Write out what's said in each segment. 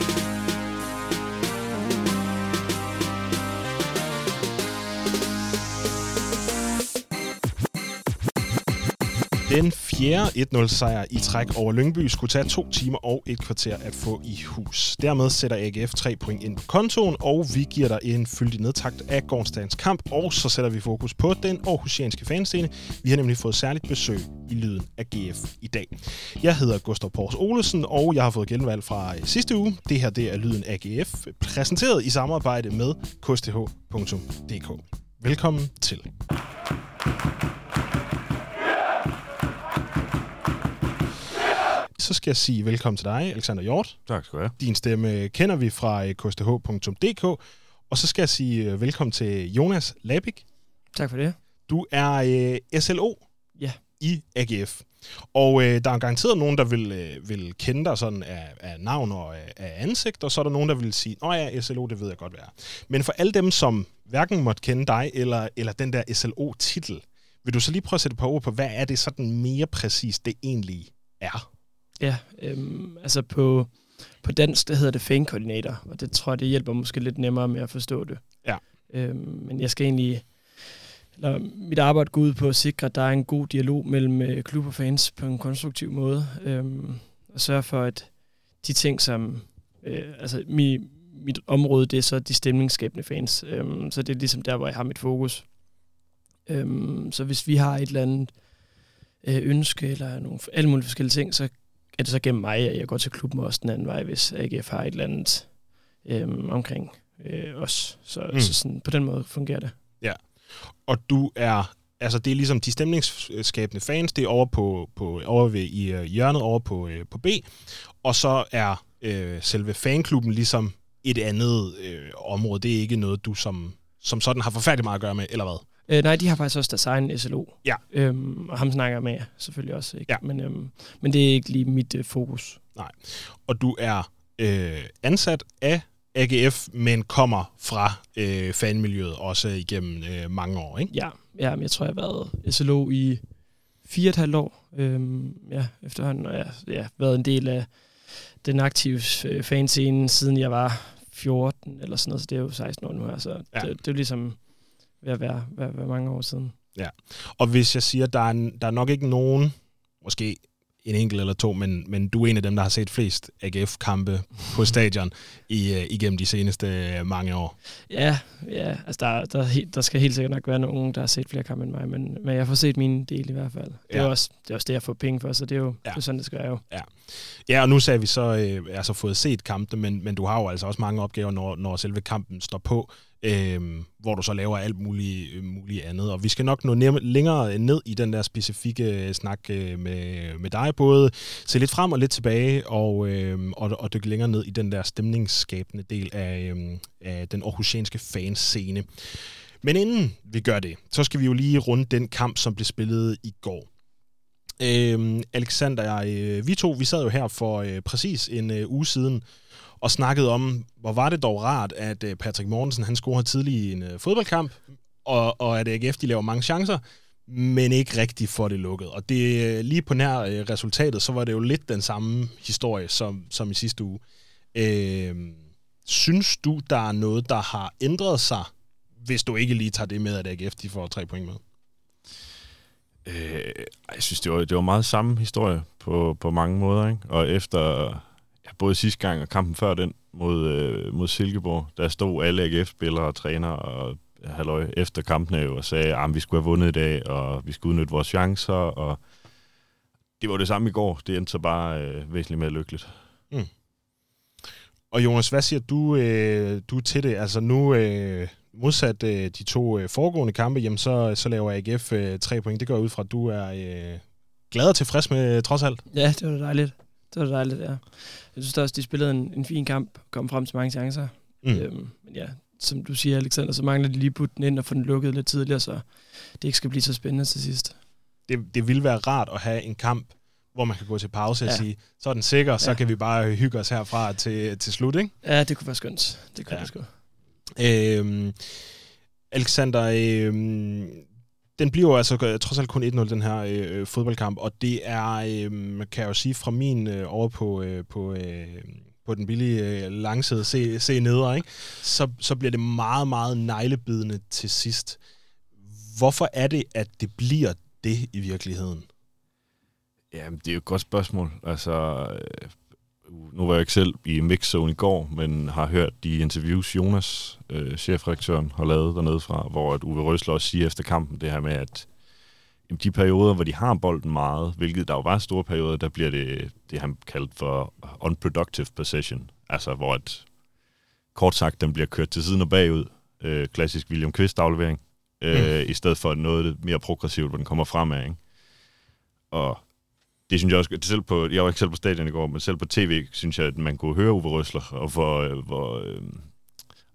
Den fjerde 1-0-sejr i træk over Lyngby skulle tage to timer og et kvarter at få i hus. Dermed sætter AGF tre point ind på kontoen, og vi giver dig en fyldig nedtakt af gårdsdagens kamp, og så sætter vi fokus på den aarhusianske fanscene. Vi har nemlig fået særligt besøg i lyden af GF i dag. Jeg hedder Gustav Pors Olesen, og jeg har fået genvalg fra øh, sidste uge. Det her det er lyden af GF, øh, præsenteret i samarbejde med ksth.dk. Velkommen til. Så skal jeg sige velkommen til dig, Alexander Hjort. Tak skal du have. Din stemme kender vi fra øh, ksth.dk. Og så skal jeg sige øh, velkommen til Jonas Labik. Tak for det. Du er øh, SLO ja. i AGF. Og øh, der er garanteret nogen, der vil, øh, vil kende dig sådan af, af navn og af, af ansigt, og så er der nogen, der vil sige, åh ja, SLO, det ved jeg godt, hvad er. Men for alle dem, som hverken måtte kende dig eller, eller den der SLO-titel, vil du så lige prøve at sætte et par ord på, hvad er det sådan mere præcis, det egentlig er? Ja, øhm, altså på, på dansk, der hedder det fankoordinator, og det tror jeg, det hjælper måske lidt nemmere med at forstå det. Ja. Øhm, men jeg skal egentlig, eller mit arbejde går ud på at sikre, at der er en god dialog mellem øh, klub og fans på en konstruktiv måde, øhm, og sørge for, at de ting, som, øh, altså mit, mit område, det er så de stemningsskabende fans, øhm, så det er ligesom der, hvor jeg har mit fokus. Øhm, så hvis vi har et eller andet øh, ønske, eller nogle, alle mulige forskellige ting, så er det så gennem mig, at jeg går til klubben også den anden vej, hvis AGF har et eller andet øhm, omkring øh, os. Så, mm. så sådan, på den måde fungerer det. Ja, og du er, altså det er ligesom de stemningsskabende fans, det er over, på, på, over ved, i uh, hjørnet over på, uh, på B, og så er uh, selve fanklubben ligesom et andet uh, område. Det er ikke noget, du som, som sådan har forfærdeligt meget at gøre med, eller hvad? Øh, nej, de har faktisk også deres egen SLO. Ja. Øhm, og ham snakker jeg med selvfølgelig også. Ikke? Ja. Men, øhm, men det er ikke lige mit øh, fokus. Nej. Og du er øh, ansat af AGF, men kommer fra øh, fanmiljøet også igennem øh, mange år, ikke? Ja, ja men jeg tror, jeg har været SLO i fire og et halvt år. Øhm, ja, efterhånden, og jeg har ja, været en del af den aktive øh, fanscene, siden jeg var 14 eller sådan noget, så det er jo 16 år nu her, så ja. det, det er jo ligesom ved at være, være, være mange år siden. Ja, og hvis jeg siger, der er, der er nok ikke nogen, måske en enkelt eller to, men, men du er en af dem, der har set flest AGF-kampe på stadion i, uh, igennem de seneste uh, mange år. Ja, ja altså der, der, der skal helt sikkert nok være nogen, der har set flere kampe end mig, men, men jeg får set min del i hvert fald. Det, ja. er, også, det er også det, jeg får penge for, så det er jo ja. det er sådan, det skal være jo. Ja. ja, og nu sagde vi så, uh, altså fået set kampene, men, men du har jo altså også mange opgaver, når, når selve kampen står på øh, hvor du så laver alt muligt, muligt andet. Og vi skal nok nå nær- længere ned i den der specifikke øh, snak øh, med, med dig, både se lidt frem og lidt tilbage, og, øh, og, og dykke længere ned i den der stemningsskabende del af, øh, af den aarhusianske fanscene. Men inden vi gør det, så skal vi jo lige runde den kamp, som blev spillet i går. Øh, Alexander, øh, vi to, vi sad jo her for øh, præcis en øh, uge siden, og snakkede om, hvor var det dog rart, at øh, Patrick Mortensen han scorede tidligt i en øh, fodboldkamp, og, og at AGF de laver mange chancer, men ikke rigtig får det lukket. Og det øh, lige på nær resultatet, så var det jo lidt den samme historie som, som i sidste uge. Øh, synes du, der er noget, der har ændret sig, hvis du ikke lige tager det med, at AGF de får tre point med? Øh, jeg synes, det var, det var meget samme historie på, på mange måder. Ikke? Og efter ja, både sidste gang og kampen før den mod, øh, mod Silkeborg, der stod alle AGF-spillere og træner og halløj, efter kampene jo, og sagde, at vi skulle have vundet i dag, og vi skulle udnytte vores chancer, og det var det samme i går. Det endte så bare øh, væsentligt mere lykkeligt. Mm. Og Jonas, hvad siger du, øh, du til det? Altså nu, øh, modsat øh, de to øh, foregående kampe, jamen så, så laver AGF øh, tre point. Det går ud fra, at du er øh, glad og tilfreds med trods alt. Ja, det var dejligt. Det var dejligt, ja. Jeg synes også, de spillede en, en fin kamp, kom frem til mange chancer. Mm. Øhm, men ja, som du siger, Alexander, så mangler de lige putte den ind og få den lukket lidt tidligere, så det ikke skal blive så spændende til sidst. Det, det ville være rart at have en kamp, hvor man kan gå til pause ja. og sige, så er den sikker, ja. så kan vi bare hygge os herfra til, til slut, ikke? Ja, det kunne være skønt. Det kunne ja. det sgu. Øhm, Alexander, øhm, den bliver jo altså øh, trods alt kun 1-0, den her øh, øh, fodboldkamp, og det er, øh, kan jeg jo sige, fra min øh, over på, øh, på, øh, på den billige øh, langside, se, se nedre, ikke? Så, så bliver det meget, meget neglebidende til sidst. Hvorfor er det, at det bliver det i virkeligheden? Ja, det er jo et godt spørgsmål. Altså, øh, nu var jeg ikke selv i Mixzone i går, men har hørt de interviews, Jonas, øh, chefredaktøren, har lavet dernede fra, hvor at Uwe Røsler også siger efter kampen det her med, at jamen, de perioder, hvor de har bolden meget, hvilket der jo var store perioder, der bliver det, det han kaldt for unproductive possession. Altså, hvor et, kort sagt, den bliver kørt til siden og bagud. Øh, klassisk William Quist-aflevering. Øh, mm. I stedet for noget mere progressivt, hvor den kommer fremad. Ikke? Og det synes jeg også, selv på, jeg var ikke selv på stadion i går, men selv på tv, synes jeg, at man kunne høre Uwe Røsler, og hvor, øh, hvor øh,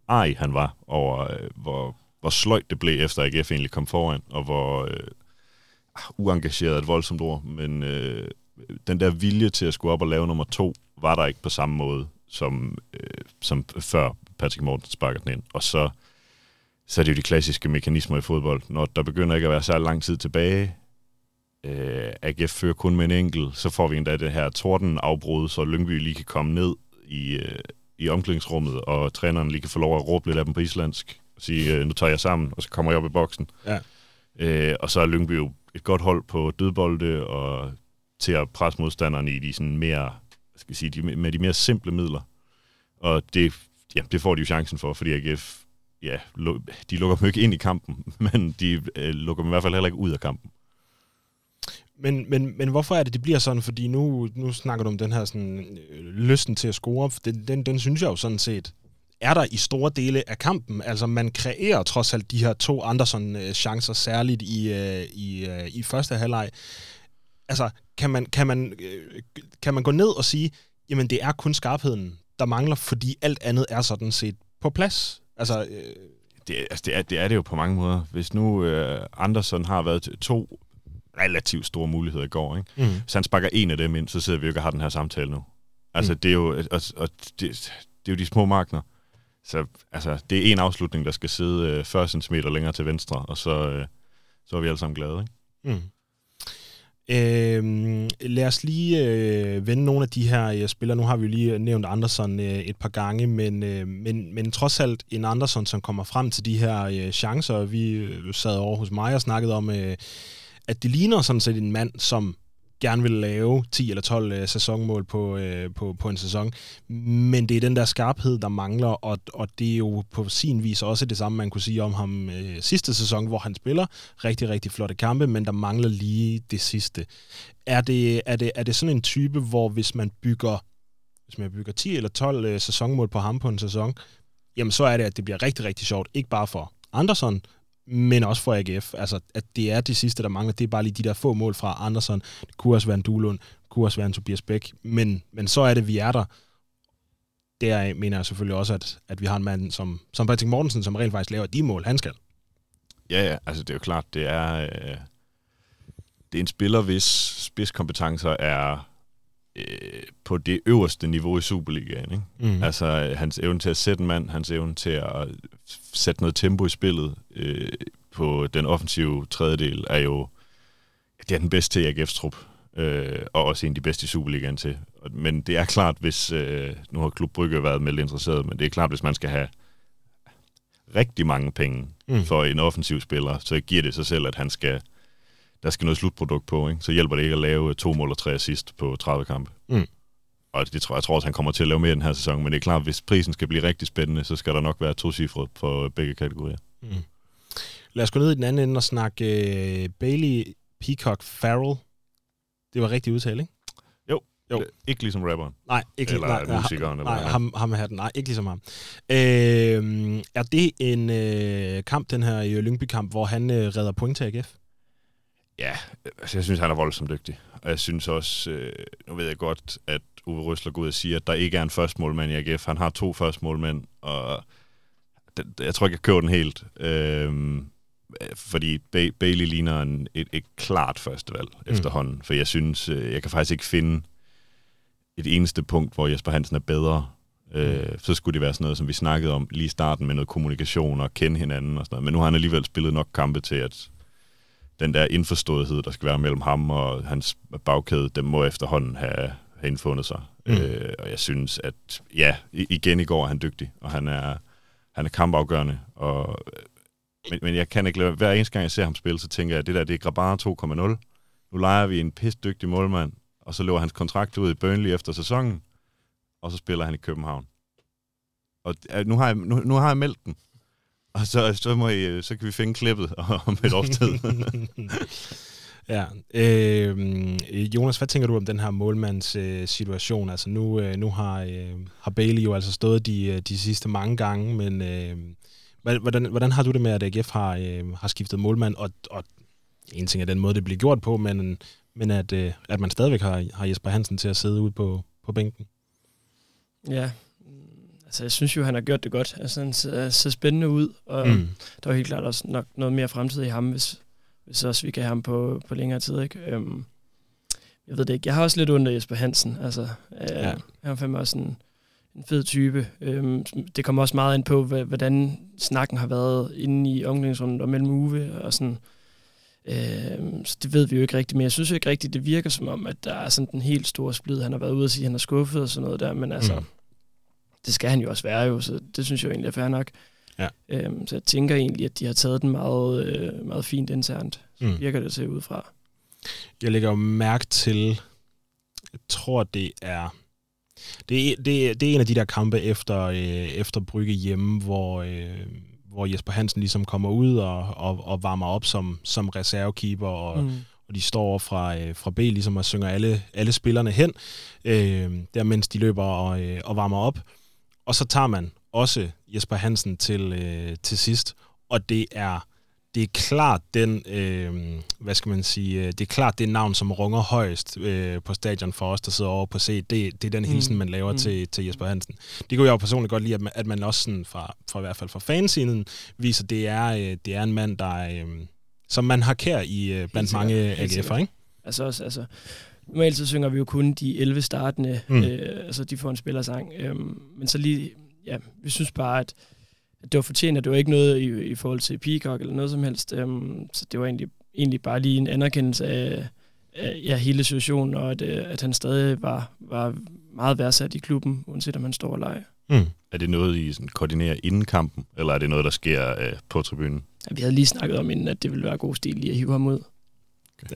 ej han var over, øh, hvor, hvor sløjt det blev, efter AGF egentlig kom foran, og hvor øh, ah, uengageret et voldsomt ord, men øh, den der vilje til at skulle op og lave nummer to, var der ikke på samme måde, som, øh, som før Patrick Morten sparker den ind. Og så, så er det jo de klassiske mekanismer i fodbold. Når der begynder ikke at være så lang tid tilbage, øh, AGF fører kun med en enkelt, så får vi endda det her tordenafbrud, så Lyngby lige kan komme ned i, øh, i omklædningsrummet, og træneren lige kan få lov at råbe lidt af dem på islandsk, og sige, øh, nu tager jeg sammen, og så kommer jeg op i boksen. Ja. Øh, og så er Lyngby jo et godt hold på dødbolde, og til at presse modstanderne i de sådan mere, skal sige, de, med de mere simple midler. Og det, ja, det får de jo chancen for, fordi AGF, ja, de lukker dem ikke ind i kampen, men de øh, lukker dem i hvert fald heller ikke ud af kampen. Men, men, men hvorfor er det, det bliver sådan? Fordi nu, nu snakker du om den her sådan, øh, lysten til at score. Den, den, den synes jeg jo sådan set er der i store dele af kampen. Altså man kreerer trods alt de her to andre sådan, øh, chancer, særligt i, øh, i, øh, i første halvleg. Altså kan man, kan, man, øh, kan man gå ned og sige, jamen det er kun skarpheden, der mangler, fordi alt andet er sådan set på plads? Altså, øh, det, altså det, er, det er det jo på mange måder. Hvis nu øh, Andersen har været to relativt store muligheder i går. Ikke? Mm. Hvis han sparker en af dem ind, så sidder vi jo ikke og har den her samtale nu. Altså, mm. det er jo, og, og det, det er jo de små markner. Så altså, det er en afslutning, der skal sidde øh, 40 cm længere til venstre, og så, øh, så er vi alle sammen glade. Ikke? Mm. Øh, lad os lige øh, vende nogle af de her øh, spillere. Nu har vi jo lige nævnt Andersen øh, et par gange, men, øh, men, men trods alt en Andersen, som kommer frem til de her øh, chancer. Vi øh, sad over hos mig og snakkede om, øh, at det ligner sådan set en mand, som gerne vil lave 10 eller 12 øh, sæsonmål på, øh, på, på en sæson. Men det er den der skarphed, der mangler, og, og det er jo på sin vis også det samme, man kunne sige om ham øh, sidste sæson, hvor han spiller rigtig, rigtig flotte kampe, men der mangler lige det sidste. Er det, er det, er det sådan en type, hvor hvis man bygger hvis man bygger 10 eller 12 øh, sæsonmål på ham på en sæson, jamen så er det, at det bliver rigtig, rigtig sjovt. Ikke bare for Andersson, men også for AGF. Altså, at det er de sidste, der mangler. Det er bare lige de der få mål fra Andersen. Det kunne også være en Duelund, det kunne også være en Tobias Bæk. Men, men så er det, vi er der. Der mener jeg selvfølgelig også, at, at vi har en mand som, som Patrick Mortensen, som rent faktisk laver de mål, han skal. Ja, ja, altså det er jo klart, det er, øh, det er en spiller, hvis spidskompetencer er øh, på det øverste niveau i Superligaen. Ikke? Mm. Altså hans evne til at sætte en mand, hans evne til at sætte noget tempo i spillet øh, på den offensive tredjedel, er jo det er den bedste i AGF's trup, øh, og også en af de bedste i Superligaen til. Men det er klart, hvis, øh, nu har Klub Brygge været meldt interesseret, men det er klart, hvis man skal have rigtig mange penge mm. for en offensiv spiller, så giver det sig selv, at han skal der skal noget slutprodukt på, ikke? så hjælper det ikke at lave to mål og tre assist på 30 kampe. Mm. Og det tror jeg, tror også, han kommer til at lave mere den her sæson, men det er klart, hvis prisen skal blive rigtig spændende, så skal der nok være to cifre for begge kategorier. Mm. Lad os gå ned i den anden ende og snakke uh, Bailey Peacock Farrell. Det var rigtig udtale, ikke? Jo. jo. Ikke ligesom rapperen. Nej, ikke eller nej, musikeren. Nej, eller ham, ham den. Nej, ikke ligesom ham. Øh, er det en øh, kamp, den her Lyngby-kamp, hvor han øh, redder point til AGF? Ja, altså jeg synes, han er voldsomt dygtig. Og jeg synes også, øh, nu ved jeg godt, at Uwe Røsler går ud og siger, at der ikke er en førstmålmand i AGF. Han har to førstmålmænd, og jeg tror ikke, jeg kører den helt. Øh, fordi ba- Bailey ligner en, et, et klart førstevalg mm. efterhånden. For jeg synes, øh, jeg kan faktisk ikke finde et eneste punkt, hvor Jesper Hansen er bedre. Øh, mm. så skulle det være sådan noget, som vi snakkede om lige i starten med noget kommunikation og kende hinanden og sådan noget. Men nu har han alligevel spillet nok kampe til, at den der indforståethed, der skal være mellem ham og hans bagkæde, den må efterhånden have, have indfundet sig. Mm. Øh, og jeg synes, at ja, igen i går er han dygtig, og han er, han er kampafgørende. Og, men, men jeg kan ikke lade, hver eneste gang jeg ser ham spille, så tænker jeg, at det der, det er Grabara 2.0. Nu leger vi en pist dygtig målmand, og så løber hans kontrakt ud i Burnley efter sæsonen, og så spiller han i København. Og nu har jeg, nu, nu har jeg meldt den. Og så, så, må I, så kan vi finde klippet om et års tid. ja. Øh, Jonas, hvad tænker du om den her målmands øh, situation? Altså nu, øh, nu har, øh, har Bailey jo altså stået de, øh, de sidste mange gange, men øh, hvordan, hvordan har du det med, at AGF har, øh, har skiftet målmand? Og, og en ting er den måde, det bliver gjort på, men, men at, øh, at man stadigvæk har, har Jesper Hansen til at sidde ude på, på bænken. Ja, altså jeg synes jo, han har gjort det godt. Altså han ser, ser spændende ud, og mm. der er helt klart også nok noget mere fremtid i ham, hvis, hvis også vi kan have ham på, på længere tid. Ikke? Øhm, jeg ved det ikke. Jeg har også lidt under Jesper Hansen. Altså, øh, ja. Han er fandme også en, en fed type. Øhm, det kommer også meget ind på, hvordan snakken har været inde i omklædningsrummet og mellem Uwe og sådan. Øh, så det ved vi jo ikke rigtigt, men jeg synes jo ikke rigtigt, det virker som om, at der er sådan den helt store splid. Han har været ude og sige, at han er skuffet og sådan noget der, men altså, mm. Det skal han jo også være jo, så det synes jeg jo egentlig er fair nok. Ja. Øh, så jeg tænker egentlig, at de har taget den meget, øh, meget fint internt. Så mm. virker det til udefra. Jeg lægger jo mærke til, jeg tror, det er det er, det, er, det er en af de der kampe efter, øh, efter Brygge hjemme, hvor, øh, hvor Jesper Hansen ligesom kommer ud og, og, og varmer op som, som reservekeeper, og, mm. og de står fra, øh, fra B ligesom og synger alle, alle spillerne hen, øh, der mens de løber og, øh, og varmer op. Og så tager man også Jesper Hansen til, øh, til sidst, og det er det er klart den, øh, hvad skal man sige, øh, det er klart det navn, som runger højst øh, på stadion for os, der sidder over på C. Det, det er den mm. hilsen, man laver mm. til, til Jesper Hansen. Det kunne jeg jo personligt godt lide, at man, at man også sådan fra, fra i hvert fald fra fansiden viser, at det er, øh, det er en mand, der øh, som man har kær i øh, blandt mange AGF'er, ikke? Altså også, altså, normalt så synger vi jo kun de 11 startende, mm. øh, altså de får en spillersang, øh, men så lige, ja, vi synes bare, at det var fortjent, at det var ikke noget i, i forhold til Peacock eller noget som helst. Um, så det var egentlig, egentlig bare lige en anerkendelse af, af ja, hele situationen, og at, øh, at han stadig var, var meget værdsat i klubben, uanset om han står og leger. Mm. Er det noget, I sådan, koordinerer inden kampen, eller er det noget, der sker uh, på tribunen? Ja, vi havde lige snakket om inden, at det ville være god stil lige at hive ham ud. Okay. Ja.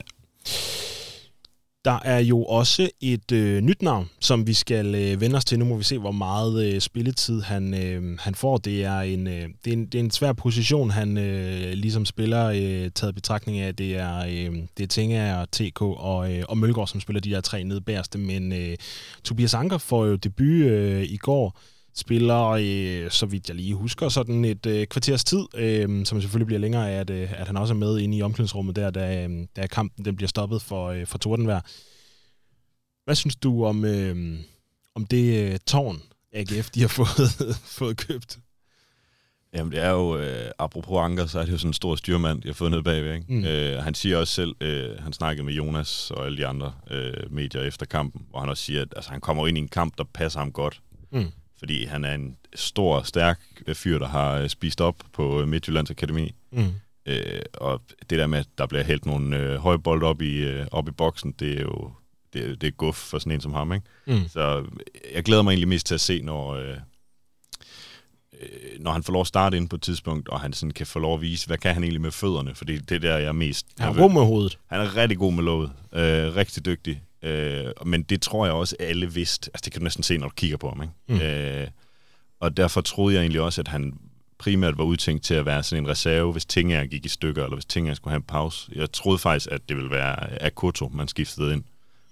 Der er jo også et øh, nyt navn, som vi skal øh, vende os til. Nu må vi se, hvor meget øh, spilletid han, øh, han får. Det er, en, øh, det, er en, det er en svær position, han øh, ligesom spiller, øh, taget betragtning af, det er, øh, det er Tinga og TK og, øh, og Mølgaard, som spiller de her tre nedbærste. Men øh, Tobias Anker får jo debut øh, i går, spiller, øh, så vidt jeg lige husker, sådan et øh, kvarters tid, øh, som selvfølgelig bliver længere af, at, øh, at han også er med inde i omklædningsrummet der, da, øh, da kampen den bliver stoppet for, øh, for Tordenvær. Hvad synes du om, øh, om det øh, tårn, AGF de har fået, fået købt? Jamen det er jo, øh, apropos Anker, så er det jo sådan en stor styrmand, de har fået ned bagved. Ikke? Mm. Øh, han siger også selv, øh, han snakkede med Jonas og alle de andre øh, medier efter kampen, hvor han også siger, at altså, han kommer ind i en kamp, der passer ham godt. Mm fordi han er en stor, stærk fyr, der har øh, spist op på Midtjyllands Akademi. Mm. Øh, og det der med, at der bliver hældt nogle øh, høje bold op i, øh, op i boksen, det er jo det, det er guf for sådan en som ham. Ikke? Mm. Så jeg glæder mig egentlig mest til at se, når, øh, øh, når han får lov at starte ind på et tidspunkt, og han sådan kan få lov at vise, hvad kan han egentlig med fødderne, fordi det er der, jeg er mest... Han er god med hovedet. Han er rigtig god med låget. Øh, rigtig dygtig. Øh, men det tror jeg også, alle vidste. Altså, det kan du næsten se, når du kigger på ham. Ikke? Mm. Øh, og derfor troede jeg egentlig også, at han primært var udtænkt til at være sådan en reserve, hvis Tinger gik i stykker, eller hvis Tinger skulle have en pause. Jeg troede faktisk, at det ville være Akoto, man skiftede ind.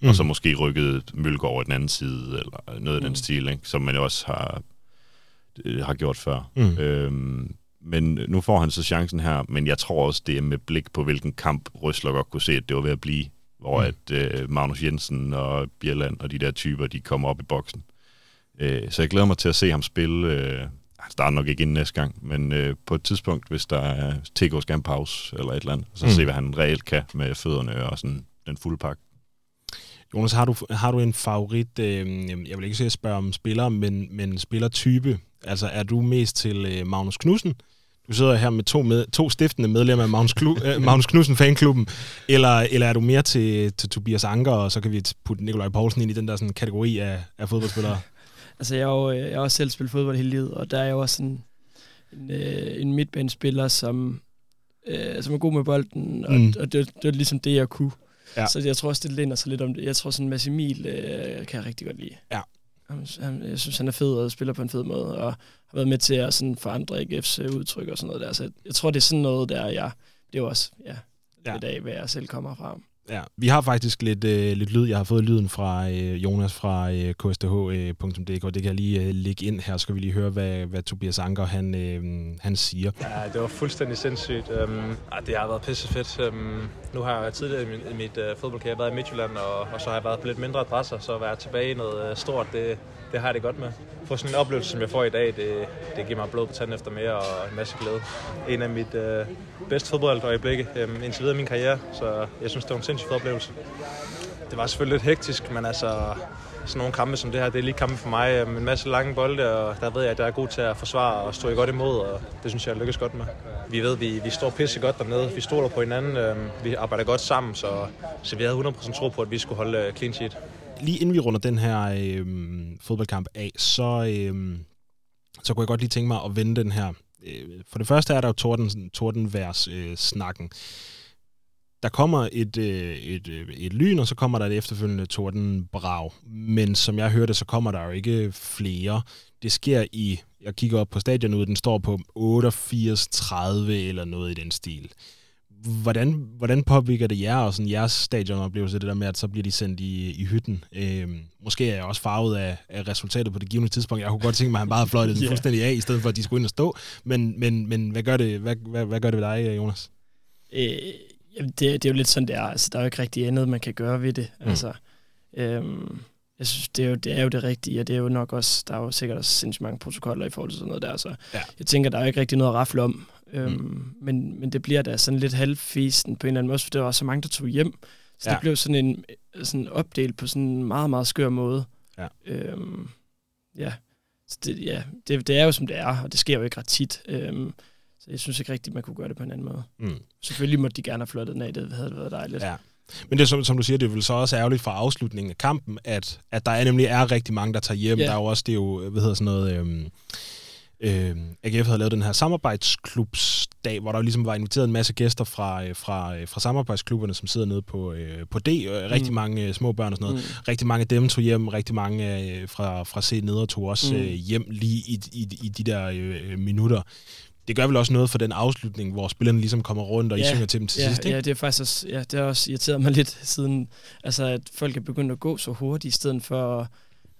Mm. Og så måske rykkede Mølgaard over den anden side, eller noget af den mm. stil, ikke? som man også har, øh, har gjort før. Mm. Øhm, men nu får han så chancen her, men jeg tror også, det er med blik på, hvilken kamp Røsler godt kunne se, at det var ved at blive hvor mm. at øh, Magnus Jensen og Bjelland og de der typer, de kommer op i boksen. Øh, så jeg glæder mig til at se ham spille. Øh, han starter nok ikke ind næste gang, men øh, på et tidspunkt, hvis der er TK skal en pause eller et eller andet, så mm. se, hvad han reelt kan med fødderne og sådan den fulde pakke. Jonas, har du, har du en favorit, øh, jeg vil ikke sige at spørge om spiller, men, men spillertype? Altså er du mest til øh, Magnus Knudsen, du sidder her med to, med, to stiftende medlemmer af Magnus, Klu, uh, Magnus Knudsen fanklubben, eller, eller er du mere til, til Tobias Anker, og så kan vi putte Nikolaj Poulsen ind i den der sådan, kategori af, af fodboldspillere? altså, jeg har, jo, jeg har også selv spillet fodbold hele livet, og der er jo også sådan en, øh, en midtbanespiller, som, øh, som er god med bolden, og, mm. og det, det er ligesom det, jeg kunne. Ja. Så jeg tror også, det lænder sig lidt om det. Jeg tror sådan, Mads Emil øh, kan jeg rigtig godt lide. Ja. Han, jeg synes, han er fed og spiller på en fed måde, og har været med til at sådan forandre AGF's øh, udtryk og sådan noget der. Så jeg tror, det er sådan noget, der jeg... Det er jo også, ja, ja. lidt af, hvad jeg selv kommer fra. Ja, vi har faktisk lidt, øh, lidt lyd. Jeg har fået lyden fra øh, Jonas fra øh, ksth.dk. Øh, det kan jeg lige øh, lægge ind her, så skal vi lige høre, hvad, hvad Tobias Anker han, øh, han siger. Ja, det var fuldstændig sindssygt. Um, det har været pisse fedt. Um, nu har jeg tidligere i mit, i mit øh, fodboldkarriere været i Midtjylland, og, og så har jeg været på lidt mindre adresser, så at være tilbage i noget øh, stort, det, det har jeg det godt med. Få sådan en oplevelse, som jeg får i dag, det, det giver mig blod på tanden efter mere og en masse glæde. En af mit øh, bedste fodboldøjeblikke øh, indtil videre i min karriere, så jeg synes, det var en sindssyg oplevelse. Det var selvfølgelig lidt hektisk, men altså sådan nogle kampe som det her, det er lige kampe for mig. Med en masse lange bolde, og der ved jeg, at jeg er god til at forsvare og stå godt imod, og det synes jeg, jeg lykkes godt med. Vi ved, vi, vi står pisse godt dernede. Vi stoler på hinanden. Øhm, vi arbejder godt sammen, så, så vi havde 100% tro på, at vi skulle holde øh, clean sheet lige inden vi runder den her øh, fodboldkamp af, så, øh, så kunne jeg godt lige tænke mig at vende den her. Øh, for det første er der jo torden, tordenværs-snakken. Øh, der kommer et, øh, et, øh, et lyn, og så kommer der et efterfølgende tordenbrag. Men som jeg hørte, så kommer der jo ikke flere. Det sker i, jeg kigger op på stadion ud, den står på 88-30 eller noget i den stil hvordan, hvordan påvirker det jer og sådan jeres stadionoplevelse, det der med, at så bliver de sendt i, i hytten? Øhm, måske er jeg også farvet af, af resultatet på det givende tidspunkt. Jeg kunne godt tænke mig, at han bare havde fløjtet den yeah. fuldstændig af, i stedet for, at de skulle ind og stå. Men, men, men hvad, gør det, hvad, hvad, hvad gør det ved dig, Jonas? Øh, det, det er jo lidt sådan, det er. Altså, der er jo ikke rigtig andet, man kan gøre ved det. Mm. Altså, øhm, jeg synes, det er, jo, det er jo det rigtige, og det er jo nok også, der er jo sikkert også sindssygt mange protokoller i forhold til sådan noget der, så ja. jeg tænker, der er jo ikke rigtig noget at rafle om. Øhm, mm. men, men det bliver da sådan lidt halvfesten på en eller anden måde, for der var så mange, der tog hjem. Så ja. det blev sådan en sådan opdelt på sådan en meget, meget skør måde. Ja. Øhm, ja. Så det, ja, det, det er jo som det er, og det sker jo ikke ret tit. Øhm, så jeg synes ikke rigtigt, man kunne gøre det på en anden måde. Mm. Selvfølgelig måtte de gerne have flyttet den af, det havde været dejligt. Ja. Men det er som, som du siger, det er vel så også ærgerligt for afslutningen af kampen, at, at der er nemlig er rigtig mange, der tager hjem. Ja. Der er jo også, det er jo, hvad hedder sådan noget... Øhm, øh, AGF havde lavet den her samarbejdsklubsdag, hvor der ligesom var inviteret en masse gæster fra, øh, fra, øh, fra samarbejdsklubberne, som sidder nede på, øh, på D. Øh, rigtig mm. mange øh, små børn og sådan noget. Mm. Rigtig mange af dem tog hjem, rigtig mange øh, fra, fra C nede og tog også mm. øh, hjem lige i, i, i de der øh, minutter det gør vel også noget for den afslutning, hvor spillerne ligesom kommer rundt, og ja, I synger til dem til ja, sidst, ikke? Ja, det er faktisk også, ja, det har også irriteret mig lidt siden, altså at folk er begyndt at gå så hurtigt, i stedet for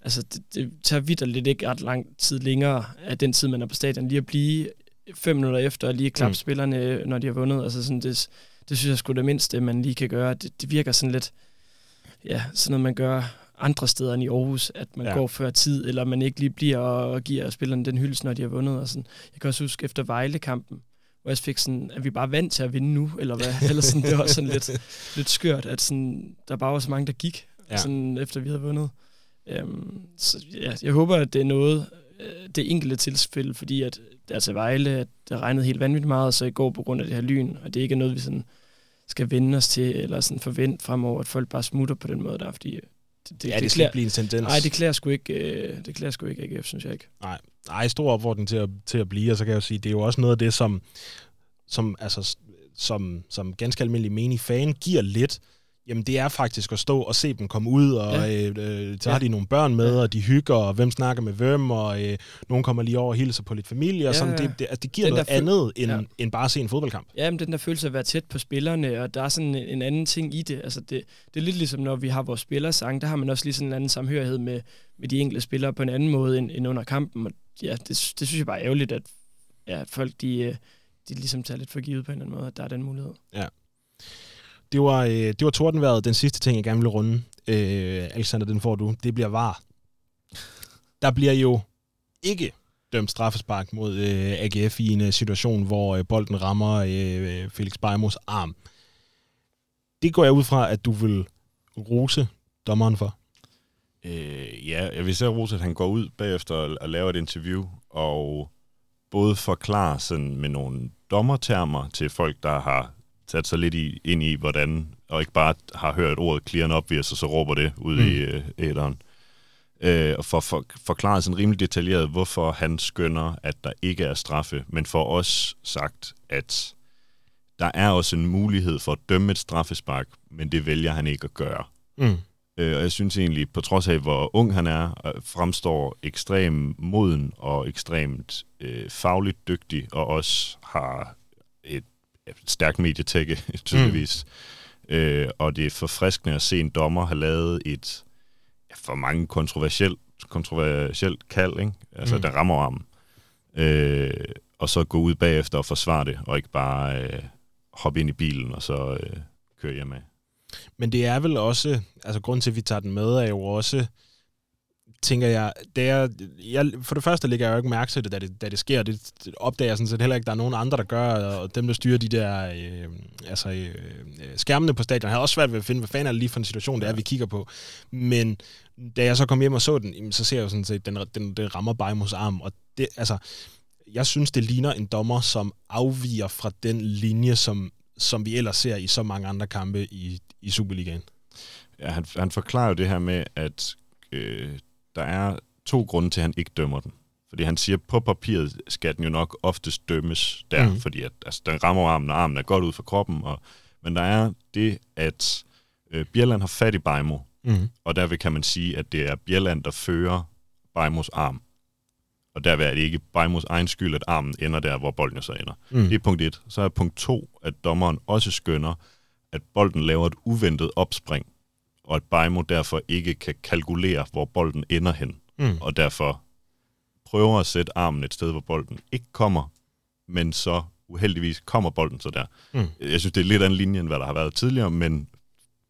altså det, det tager vidt lidt ikke ret lang tid længere af den tid, man er på stadion, lige at blive fem minutter efter, og lige klappe mm. spillerne, når de har vundet. Altså sådan, det, det synes jeg sgu det mindste, man lige kan gøre. Det, det virker sådan lidt, ja, sådan noget man gør andre steder end i Aarhus, at man ja. går før tid, eller man ikke lige bliver og giver spillerne den hyldest, når de har vundet. Og sådan. Jeg kan også huske efter Vejle-kampen, hvor jeg fik sådan, at vi bare vant til at vinde nu, eller hvad? Eller sådan, det var sådan lidt, lidt skørt, at sådan, der bare var så mange, der gik, ja. sådan, efter vi havde vundet. Øhm, så ja, jeg håber, at det er noget, øh, det enkelte tilfælde, fordi at det er til Vejle, at det regnede helt vanvittigt meget, så i går på grund af det her lyn, og det er ikke noget, vi sådan skal vende os til, eller sådan forvente fremover, at folk bare smutter på den måde der, fordi øh, det, det, ja, det, det skal klæder, blive en tendens. Nej, det klæder sgu ikke, øh, det klæder sgu ikke AGF, synes jeg ikke. Nej, nej stor opfordring til at, til at blive, og så kan jeg jo sige, det er jo også noget af det, som, som, altså, som, som ganske almindelig menig fan giver lidt, Jamen det er faktisk at stå og se dem komme ud, og ja. øh, øh så har de nogle børn med, ja. og de hygger, og hvem snakker med hvem, og øh, nogen kommer lige over og hilser på lidt familie, og sådan. Ja, Det, det, altså, det giver den noget andet, end, ja. end bare at se en fodboldkamp. Ja, men den der følelse af at være tæt på spillerne, og der er sådan en, en anden ting i det. Altså det, det er lidt ligesom, når vi har vores spillersang, der har man også lige sådan en anden samhørighed med, med de enkelte spillere på en anden måde end, end under kampen, og ja, det, det synes jeg bare er ærgerligt, at ja, folk de, øh, de ligesom tager lidt for givet på en eller anden måde, at der er den mulighed. Ja. Det var, øh, det var tordenværet, den sidste ting, jeg gerne ville runde. Øh, Alexander, den får du. Det bliver var. Der bliver jo ikke dømt straffespark mod øh, AGF i en uh, situation, hvor øh, bolden rammer øh, Felix Beimos arm. Det går jeg ud fra, at du vil rose dommeren for. Øh, ja, jeg vil så rose, at han går ud bagefter og laver et interview, og både forklare sådan med nogle dommertermer til folk, der har sat sig lidt i, ind i, hvordan, og ikke bare har hørt ordet clear and obvious, og så råber det ud mm. i øh, æderen. Øh, og for, for forklare sådan rimelig detaljeret, hvorfor han skønner, at der ikke er straffe, men for os sagt, at der er også en mulighed for at dømme et straffespark, men det vælger han ikke at gøre. Mm. Øh, og jeg synes egentlig, på trods af, hvor ung han er, øh, fremstår ekstremt moden og ekstremt øh, fagligt dygtig, og også har stærkt medietække, tydeligvis. Mm. Øh, og det er forfriskende at se en dommer have lavet et for mange kontroversielt, kontroversielt kald, ikke? altså mm. der rammer armen. Øh, og så gå ud bagefter og forsvare det, og ikke bare øh, hoppe ind i bilen og så øh, køre hjem af. Men det er vel også, altså grund til, at vi tager den med, er jo også, tænker jeg, det er, jeg, for det første ligger jeg jo ikke mærke til det, da det, da det sker. Det, det opdager jeg sådan set heller ikke, der er nogen andre, der gør, og dem, der styrer de der øh, altså, øh, skærmene på stadion, har også svært ved at finde, hvad fanden er det lige for en situation, det er, vi kigger på. Men da jeg så kom hjem og så den, så ser jeg jo sådan set, den, den, den rammer Bajmos arm, og det, altså, jeg synes, det ligner en dommer, som afviger fra den linje, som, som vi ellers ser i så mange andre kampe i, i Superligaen. Ja, han, han forklarer jo det her med, at øh, der er to grunde til, at han ikke dømmer den. Fordi han siger, at på papiret skal den jo nok oftest dømmes der, mm. fordi at, altså, den rammer armen, og armen er godt ud for kroppen. Og, men der er det, at øh, Bjelland har fat i Bajmo, mm. og derved kan man sige, at det er Bjelland, der fører Bajmos arm. Og derved er det ikke Bajmos egen skyld, at armen ender der, hvor bolden så ender. Mm. Det er punkt et. Så er punkt to, at dommeren også skønner, at bolden laver et uventet opspring, og at Bajmo derfor ikke kan kalkulere, hvor bolden ender hen, mm. og derfor prøver at sætte armen et sted, hvor bolden ikke kommer, men så uheldigvis kommer bolden så der. Mm. Jeg synes, det er lidt af en linje, end hvad der har været tidligere, men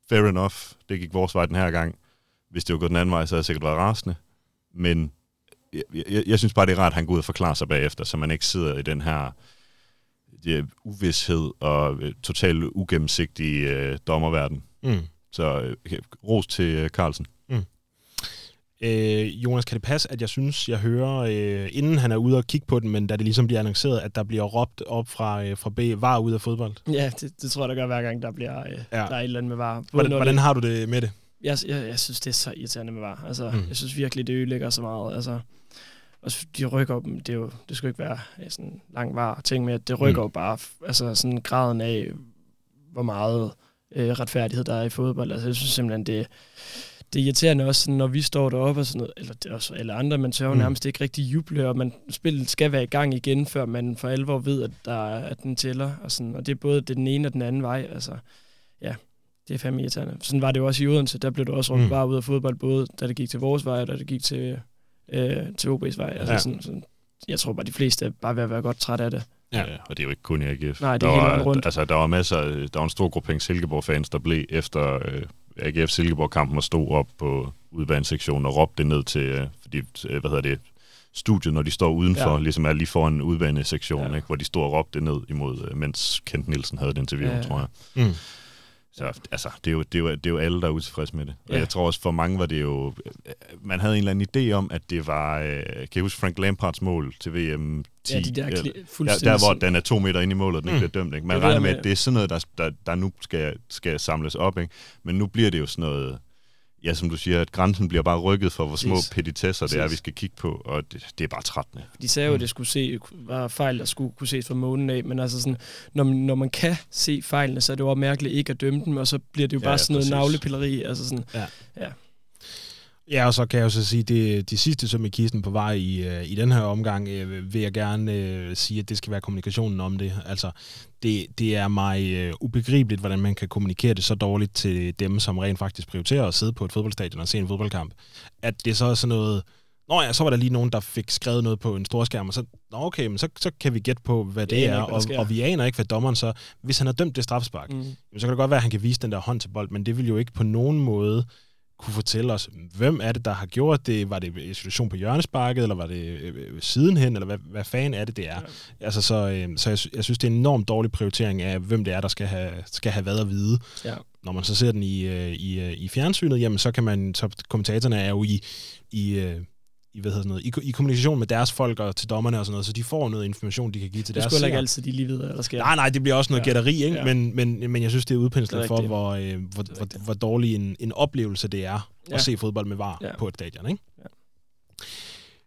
fair enough, det gik vores vej den her gang. Hvis det var gået den anden vej, så havde jeg sikkert været rasende. Men jeg, jeg, jeg synes bare, det er rart, at han går ud og forklarer sig bagefter, så man ikke sidder i den her det, uvidshed og øh, totalt ugennemsigtig øh, dommerverden. Mm. Så øh, ros til øh, Carlsen. Mm. Øh, Jonas, kan det passe, at jeg synes, jeg hører, øh, inden han er ude og kigge på den, men da det ligesom bliver annonceret, at der bliver råbt op fra, øh, fra B, var ud af fodbold? Ja, det, det tror jeg, der gør hver gang, der bliver øh, ja. der er et eller andet med var. Hvordan, hvordan det, har du det med det? Jeg, jeg, jeg synes, det er så irriterende med var. Altså, mm. Jeg synes virkelig, det ødelægger så meget. Altså, og de rykker dem, det, er jo, det skal ikke være ja, sådan lang var ting med, at det rykker mm. jo bare altså sådan graden af, hvor meget øh, retfærdighed der er i fodbold. Altså jeg synes simpelthen, det, det er irriterende også, sådan, når vi står deroppe og sådan noget, eller det er også alle andre, man tør mm. nærmest ikke rigtig juble, og man, spillet skal være i gang igen, før man for alvor ved, at, der, at den tæller. Og, sådan, og det er både den ene og den anden vej. Altså, ja, det er fandme irriterende. Sådan var det jo også i Odense, der blev det også mm. bare ud af fodbold, både da det gik til vores vej, og da det gik til øh, til OB's vej. Altså, ja. sådan, sådan, jeg tror bare, de fleste er bare ved at være godt træt af det. Ja. ja, og det er jo ikke kun i AGF. Nej, det er der var, rundt. Altså, der var masser, der var en stor gruppe Silkeborg-fans, der blev efter øh, AGF Silkeborg-kampen og stod op på udbanesektionen og råbte det ned til, øh, fordi, øh, hvad hedder det, studiet, når de står udenfor, ja. ligesom er lige foran udbanesektionen, ja. ikke, hvor de stod og råbte det ned imod, øh, mens Kent Nielsen havde et interview, ja. tror jeg. Mm. Så altså, det er, jo, det, er jo, det er jo alle, der er utilfredse med det. Og ja. jeg tror også, for mange var det jo... Man havde en eller anden idé om, at det var... Øh, kan jeg huske Frank Lampards mål til VM 10? Ja, de der. Der, der, hvor den er to meter ind i målet, og den mm. ikke bliver dømt. Ikke? Man regner med, at det er sådan noget, der, der, der nu skal, skal samles op. Ikke? Men nu bliver det jo sådan noget ja, som du siger, at grænsen bliver bare rykket for, hvor små Præcis. petitesser det er, vi skal kigge på, og det, det er bare trættende. De sagde jo, at det skulle se, var fejl, der skulle kunne ses fra månen af, men altså sådan, når, når man kan se fejlene, så er det jo også mærkeligt ikke at dømme dem, og så bliver det jo bare ja, sådan noget navlepilleri. Altså sådan, ja. ja. Ja, og så kan jeg jo så sige, det de sidste som i kisten på vej i, øh, i den her omgang, øh, vil jeg gerne øh, sige, at det skal være kommunikationen om det. Altså, det, det er mig øh, ubegribeligt, hvordan man kan kommunikere det så dårligt til dem, som rent faktisk prioriterer at sidde på et fodboldstadion og se en fodboldkamp. At det så er sådan noget, Nå ja, så var der lige nogen, der fik skrevet noget på en storskærm, og så, Nå okay, men så, så kan vi gætte på, hvad det, er, og, og vi aner ikke, hvad dommeren så... Hvis han har dømt det strafspark, mm. så kan det godt være, at han kan vise den der hånd til bold, men det vil jo ikke på nogen måde kunne fortælle os, hvem er det, der har gjort det? Var det en situation på hjørnesparket, eller var det øh, sidenhen, eller hvad, hvad fanden er det, det er? Ja. Altså, så øh, så jeg, jeg synes, det er en enormt dårlig prioritering af, hvem det er, der skal have, skal have hvad at vide. Ja. Når man så ser den i, øh, i, i fjernsynet, jamen så kan man, så kommentatorerne er jo i, i i, hvad hedder sådan noget, i, i kommunikation med deres folk og til dommerne og sådan noget, så de får noget information, de kan give til Det deres skulle heller ikke altid, de lige ved, hvad der sker. Nej, nej, det bliver også noget Ja. gætteri, ikke? Ja. Men, men, men jeg synes, det er udpenslet Det for, hvor, øh, hvor, Det hvor, rigtigt. hvor dårlig en, en oplevelse det er ja. At se fodbold med var Ja. ja. på et stadion, ikke? Ja.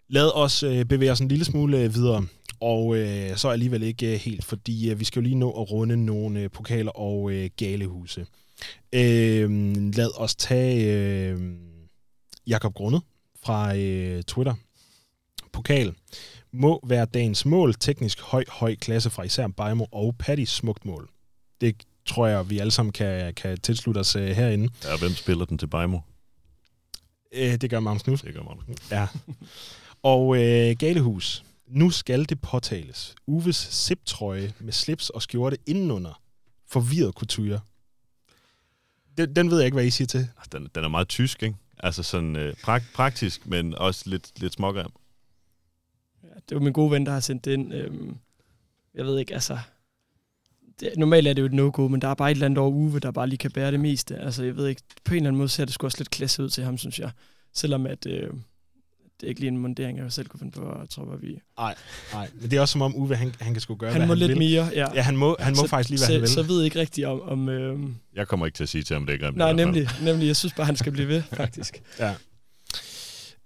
Lad os øh, bevæge os en lille smule øh, videre, og øh, så alligevel ikke øh, helt, fordi øh, vi skal jo lige nå at runde nogle øh, pokaler og øh, galehuse. Øh, lad os tage øh, Jakob Grundet fra øh, Twitter. Pokal må være dagens mål. Teknisk høj, høj klasse fra især Bajmo og Pattys smukt mål. Det tror jeg, vi alle sammen kan, kan tilslutte os øh, herinde. Ja, hvem spiller den til Bajmo? Øh, det gør Magnus Knudsen. Det gør man. Ja. Og øh, Galehus. Nu skal det påtales. Uves zip-trøje med slips og skjorte indenunder. Forvirret couture. Den, den ved jeg ikke, hvad I siger til. Altså, Den, den er meget tysk, ikke? Altså sådan øh, prak- praktisk, men også lidt, lidt smågrim. Ja, det var min gode ven, der har sendt det ind. Øhm, jeg ved ikke, altså... Det, normalt er det jo et no-go, men der er bare et eller andet over Uwe, der bare lige kan bære det meste. Altså, jeg ved ikke, på en eller anden måde ser det sgu også lidt klasse ud til ham, synes jeg. Selvom at, øh, det er ikke lige en mundering, jeg selv kunne finde på at tror, vi... Nej, men det er også som om Uwe, han, han kan sgu gøre, Han hvad må han lidt vil. mere, ja. Ja, han må, han må så, faktisk lige, hvad så, han vil. Så ved jeg ikke rigtigt om... om øh, Jeg kommer ikke til at sige til ham, det er grimt. i nej, nemlig, nemlig. Jeg synes bare, han skal blive ved, faktisk. Ja.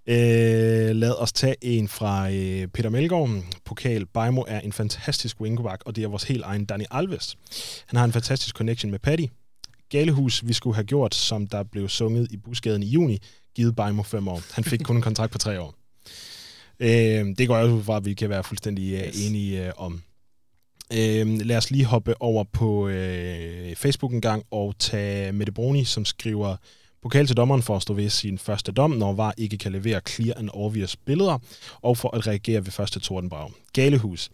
Øh, lad os tage en fra øh, Peter Melgaard. Pokal Bajmo er en fantastisk wingback, og det er vores helt egen Dani Alves. Han har en fantastisk connection med Paddy. Galehus, vi skulle have gjort, som der blev sunget i busgaden i juni, givet Bajmo fem år. Han fik kun en kontrakt på tre år. Øh, det går jeg også ud fra, at vi kan være fuldstændig øh, Yes. enige øh, om. Øh, lad os lige hoppe over på øh, Facebook en gang og tage Mette Bruni, som skriver, Pokal til dommeren for at stå ved sin første dom, når VAR ikke kan levere clear and obvious billeder, og for at reagere ved første tordenbrag. Galehus.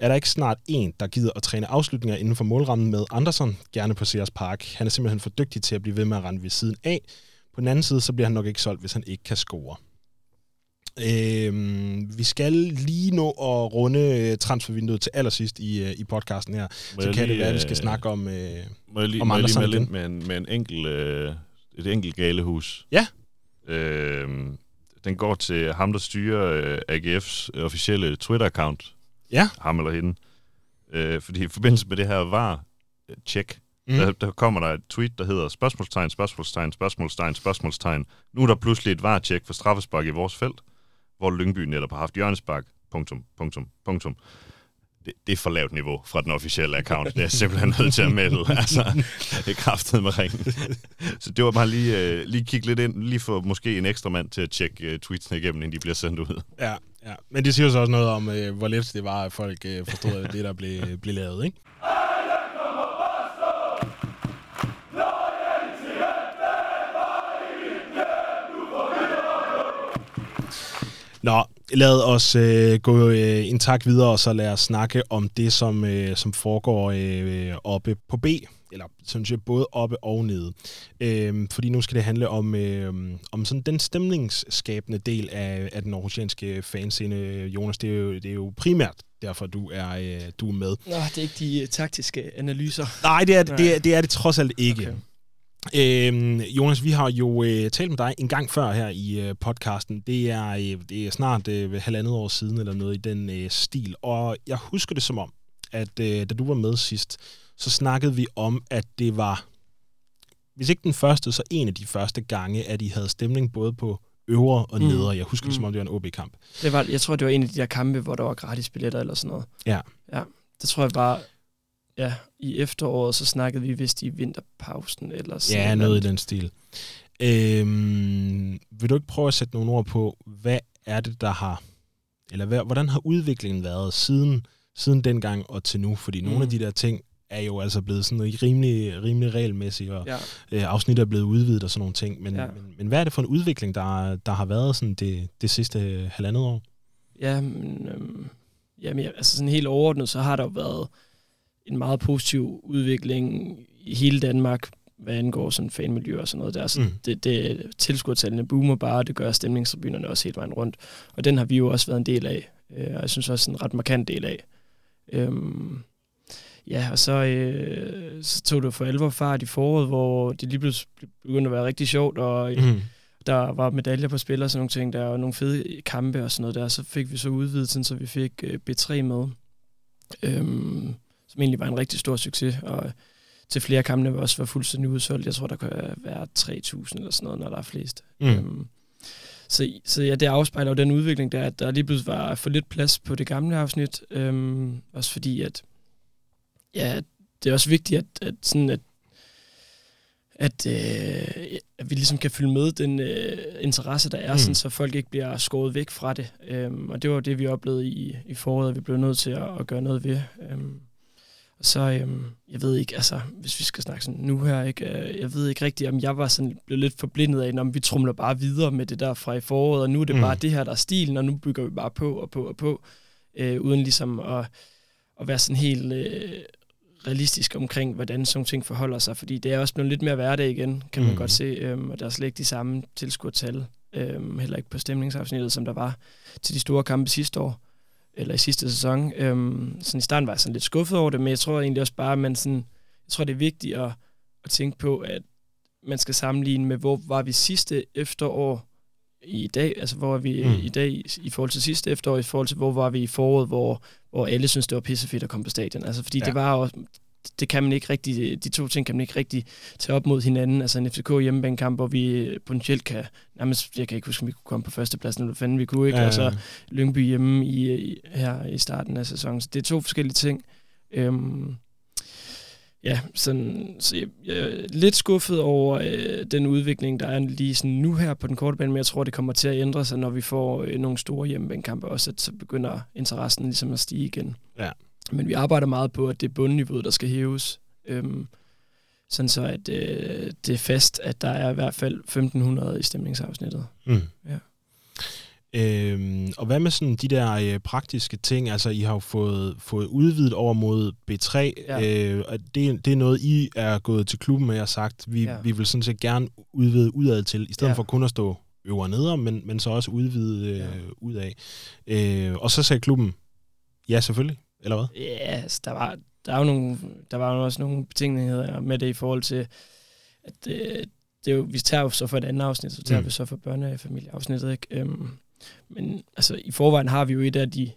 Er der ikke snart en, der gider at træne afslutninger inden for målrammen med Andersen, gerne på Sears Park? Han er simpelthen for dygtig til at blive ved med at rende ved siden af. På den anden side, så bliver han nok ikke solgt, hvis han ikke kan score. Øhm, vi skal lige nå at runde øh, transfervinduet til allersidst i, øh, i podcasten her. Må Så kan det lige, være, at vi skal øh, snakke om... Øh, Må jeg lige, om må jeg lige med en, med en enkelt, øh, et enkelt galehus? Ja. Øh, den går til ham, der styrer øh, AGF's officielle Twitter-account. Ja. Ham eller hende. Øh, fordi i forbindelse med det her var øh, check, mm. der, der kommer der et tweet, der hedder spørgsmålstegn, spørgsmålstegn, spørgsmålstegn, spørgsmålstegn. Nu er der pludselig et var-check for straffespark i vores felt, hvor Lyngby netop har haft hjørnespark. Punktum, punktum, punktum. Det, det er for lavt niveau fra den officielle account. Det er jeg simpelthen nødt til at melde. Altså, det er kraftet med ringen. Så det var bare lige, øh, lige kigge lidt ind, lige få måske en ekstra mand til at tjekke øh, tweetsene igennem, inden de bliver sendt ud. Ja, ja. Men det siger jo så også noget om, øh, hvor let det var, at folk øh, forstod det, der blev, blev lavet, ikke? Nå, lad os øh, gå øh, en tak videre, og så lad os snakke om det, som, øh, som foregår øh, oppe på B, eller sådan set både oppe og nede. Øh, fordi nu skal det handle om, øh, om sådan den stemningsskabende del af, af den aarhusianske fanscene, Jonas. Det er, jo, det er jo primært derfor, du er, øh, du er med. Nå, det er ikke de uh, taktiske analyser. Nej, det er, Nej. det, er, det er det trods alt ikke. Okay. Øhm, Jonas, vi har jo øh, talt med dig en gang før her i øh, podcasten. Det er, øh, det er snart øh, halvandet år siden eller noget i den øh, stil. Og jeg husker det som om, at øh, da du var med sidst, så snakkede vi om, at det var, hvis ikke den første, så en af de første gange, at I havde stemning både på øvre og Mm. nedre. Jeg husker det som Mm. om, det var en OB-kamp. Det var, jeg tror, det var en af de der kampe, hvor der var gratis billetter eller sådan noget. Ja. Ja, det tror jeg bare, ja, i efteråret, så snakkede vi vist i vinterpausen eller sådan Ja, noget i den stil. Øhm, vil du ikke prøve at sætte nogle ord på, hvad er det, der har, eller hvad, hvordan har udviklingen været siden, siden dengang og til nu? Fordi mm. nogle af Mm. de der ting er jo altså blevet sådan rimelig, rimelig regelmæssige, og Ja. øh, afsnit er blevet udvidet og sådan nogle ting. Men, ja. Men, men hvad er det for en udvikling, der, der har været sådan det, det sidste halvandet år? Ja, men, øhm, jamen, ja, altså sådan helt overordnet, så har der jo været en meget positiv udvikling i hele Danmark, hvad angår sådan fanmiljø og sådan noget der. Så Mm. det, det, tilskuertallene boomer bare, det gør stemningstribunerne også hele vejen rundt. Og den har vi jo også været en del af, øh, og jeg synes også en ret markant del af. Øhm, ja, og så, øh, så tog det for alvor fart i foråret, hvor det lige pludselig begyndte at være rigtig sjovt, og Mm. der var medaljer på spil og sådan nogle ting, der var nogle fede kampe og sådan noget der, så fik vi så udvidet, så vi fik øh, B3 med, øhm, egentlig var en rigtig stor succes, og til flere kampene var også var fuldstændig udsolgt. Jeg tror, der kan være 3.000 eller sådan noget, når der er flest. Mm. Øhm, så, så ja, det afspejler jo den udvikling, der at der lige pludselig var for lidt plads på det gamle afsnit. Øhm, også fordi, at ja, det er også vigtigt, at, at, sådan, at at, øh, at vi ligesom kan følge med den øh, interesse, der er, mm. sådan, så folk ikke bliver skåret væk fra det. Øhm, og det var det, vi oplevede i, i foråret, at vi blev nødt til at, at gøre noget ved. Øhm, så, øhm, jeg ved ikke, altså, hvis vi skal snakke sådan nu her, ikke, øh, jeg ved ikke rigtigt, om jeg var sådan blevet lidt forblindet af, om vi trumler bare videre med det der fra i foråret, og nu er det mm. bare det her, der er stilen, og nu bygger vi bare på og på og på, øh, uden ligesom at, at være sådan helt øh, realistisk omkring, hvordan sådan ting forholder sig, fordi det er også blevet lidt mere hverdag igen, kan man mm. godt se, øhm, og der er slet ikke de samme tilskuertal, øhm, heller ikke på stemningsafsnittet, som der var til de store kampe sidste år, eller i sidste sæson. Øhm, sådan i starten var jeg sådan lidt skuffet over det, men jeg tror egentlig også bare, at man sådan, jeg tror, det er vigtigt at, at tænke på, at man skal sammenligne med, hvor var vi sidste efterår i dag, altså hvor er vi mm. i dag i forhold til sidste efterår, i forhold til hvor var vi i foråret, hvor, hvor alle synes det var pissefedt at komme på stadion. Altså fordi ja. det var også, det kan man ikke rigtig, de to ting kan man ikke rigtig tage op mod hinanden. Altså en FCK hjemmebanekamp, hvor vi potentielt kan, nærmest, jeg kan ikke huske, om vi kunne komme på førstepladsen, eller fanden vi kunne, ikke? Ja. Og så Lyngby hjemme i, i, her i starten af sæsonen. Så det er to forskellige ting. Øhm, ja, sådan, så jeg, jeg er lidt skuffet over øh, den udvikling, der er lige sådan nu her på den korte bane, men jeg tror, det kommer til at ændre sig, når vi får øh, nogle store hjemmebanekampe også, at så begynder interessen ligesom at stige igen. Ja. Men vi arbejder meget på, at det er bundniveauet, der skal hæves. Øhm, sådan så, at øh, det er fast, at der er i hvert fald 1500 i stemningsafsnittet. Mm. Ja. Øhm, og hvad med sådan de der øh, praktiske ting? Altså, I har jo fået, fået udvidet over mod B3, ja. øh, og det, det er noget, I er gået til klubben med og sagt, vi, ja. vi vil sådan set gerne udvide udad til, i stedet ja. for kun at stå øver og neder, men, men så også udvide øh, ja. udad. Øh, og så sagde klubben, ja selvfølgelig, eller hvad? Ja, altså, der var, der er jo nogle, der var også nogle betingeligheder med det i forhold til, at øh, det er jo, vi tager jo så for et andet afsnit, så tager mm. vi så for børnefamilieafsnittet, ikke? Øhm, men altså, i forvejen har vi jo et af de...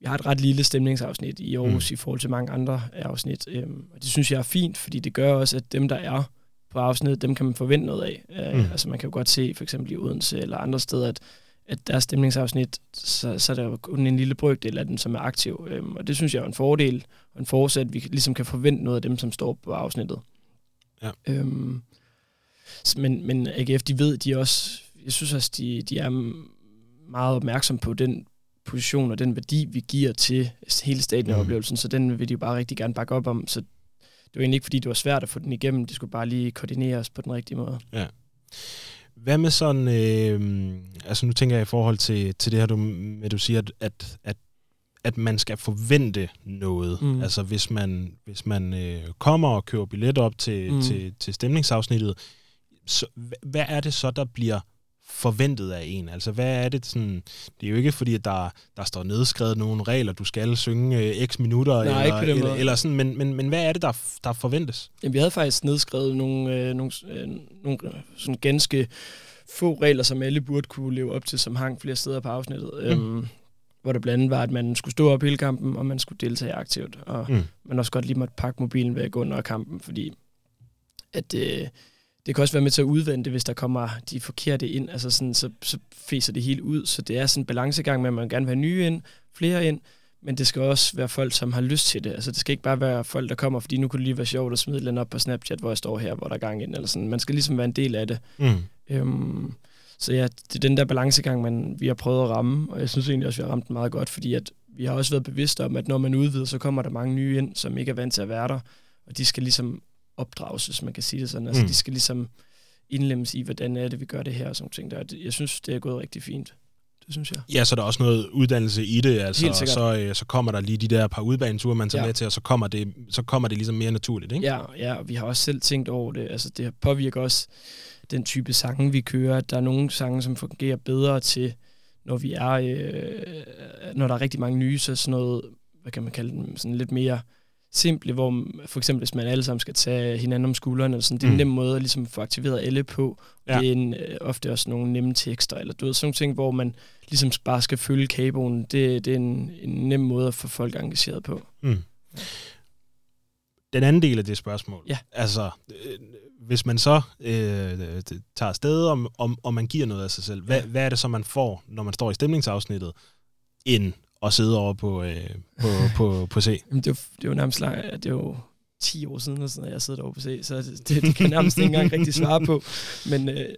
Vi har et ret lille stemningsafsnit i Aarhus mm. i forhold til mange andre afsnit. Øhm, og det synes jeg er fint, fordi det gør også, at dem, der er på afsnittet, dem kan man forvente noget af. Øh, mm. Altså man kan jo godt se, for eksempel i Odense eller andre steder, at, at deres stemningsafsnit, så, så er der jo kun en lille brøkdel af dem, som er aktiv. Øhm, og det synes jeg er en fordel, og en forudsat, at vi ligesom kan forvente noget af dem, som står på afsnittet. Ja. Øhm, men, men AGF, de ved, de også, jeg synes også, de, de er meget opmærksom på den position og den værdi, vi giver til hele stadionoplevelsen, mm. så den vil de jo bare rigtig gerne bakke op om. Så det var egentlig ikke, fordi det var svært at få den igennem. Det skulle bare lige koordineres på den rigtige måde. Ja. Hvad med sådan, øh, altså nu tænker jeg i forhold til, til det her, du, med du siger, at, at, at, at man skal forvente noget. Mm. Altså hvis man, hvis man øh, kommer og køber billet op til, mm. til, til stemningsafsnittet, så, hvad er det så, der bliver forventet af en? Altså, hvad er det sådan... Det er jo ikke fordi, at der, der står nedskrevet nogle regler, du skal synge øh, x minutter, Nej, eller, eller, eller sådan, men, men, men hvad er det, der, der forventes? Jamen, vi havde faktisk nedskrevet nogle, øh, nogle, øh, nogle sådan ganske få regler, som alle burde kunne leve op til, som hang flere steder på afsnittet. Mm. Øhm, hvor det blandt andet var, at man skulle stå op hele kampen, og man skulle deltage aktivt, og mm. man også godt lige måtte pakke mobilen væk under kampen, fordi at... Øh, det kan også være med til at udvende det, hvis der kommer de forkerte ind, altså sådan, så, så fæser det helt ud. Så det er sådan en balancegang med, at man gerne vil have nye ind, flere ind, men det skal også være folk, som har lyst til det. Altså det skal ikke bare være folk, der kommer, fordi nu kunne det lige være sjovt at smide den op på Snapchat, hvor jeg står her, hvor der er gang ind, eller sådan. Man skal ligesom være en del af det. Mm. Øhm, så ja, det er den der balancegang, man, vi har prøvet at ramme, og jeg synes egentlig også, vi har ramt den meget godt, fordi at vi har også været bevidste om, at når man udvider, så kommer der mange nye ind, som ikke er vant til at være der, og de skal ligesom opdrages, hvis man kan sige det sådan. Altså, mm. de skal ligesom indlemmes i, hvordan er det, vi gør det her og sådan ting der. Jeg synes, det er gået rigtig fint. Det synes jeg. Ja, så der er også noget uddannelse i det, altså, og så, øh, så kommer der lige de der par udbaneture, man tager ja. med til, og så kommer, det, så kommer det ligesom mere naturligt, ikke? Ja, ja, og vi har også selv tænkt over det. Altså, det påvirker også den type sange, vi kører. Der er nogle sange, som fungerer bedre til, når vi er, øh, når der er rigtig mange nye, så sådan noget, hvad kan man kalde dem, sådan lidt mere simple, hvor for eksempel hvis man alle sammen skal tage hinanden om skuldrene, eller sådan, det er en Mm. nem måde at ligesom få aktiveret alle på. Ja. Det er en, øh, ofte også nogle nemme tekster, eller du ved, sådan nogle ting, hvor man ligesom bare skal følge kaboen. Det, det er en, en nem måde at få folk engageret på. Mm. Den anden del af det spørgsmål. Ja. Altså, øh, hvis man så øh, tager afsted, og, om, og man giver noget af sig selv, hvad, Ja. hvad er det så, man får, når man står i stemningsafsnittet, end at sidde over på, øh, på, på, på C? Jamen, det, er jo, det er jo nærmest lang, det er jo 10 år siden, sådan, at jeg sidder derovre på C, så det, det, kan jeg nærmest ikke engang rigtig svare på. Men øh,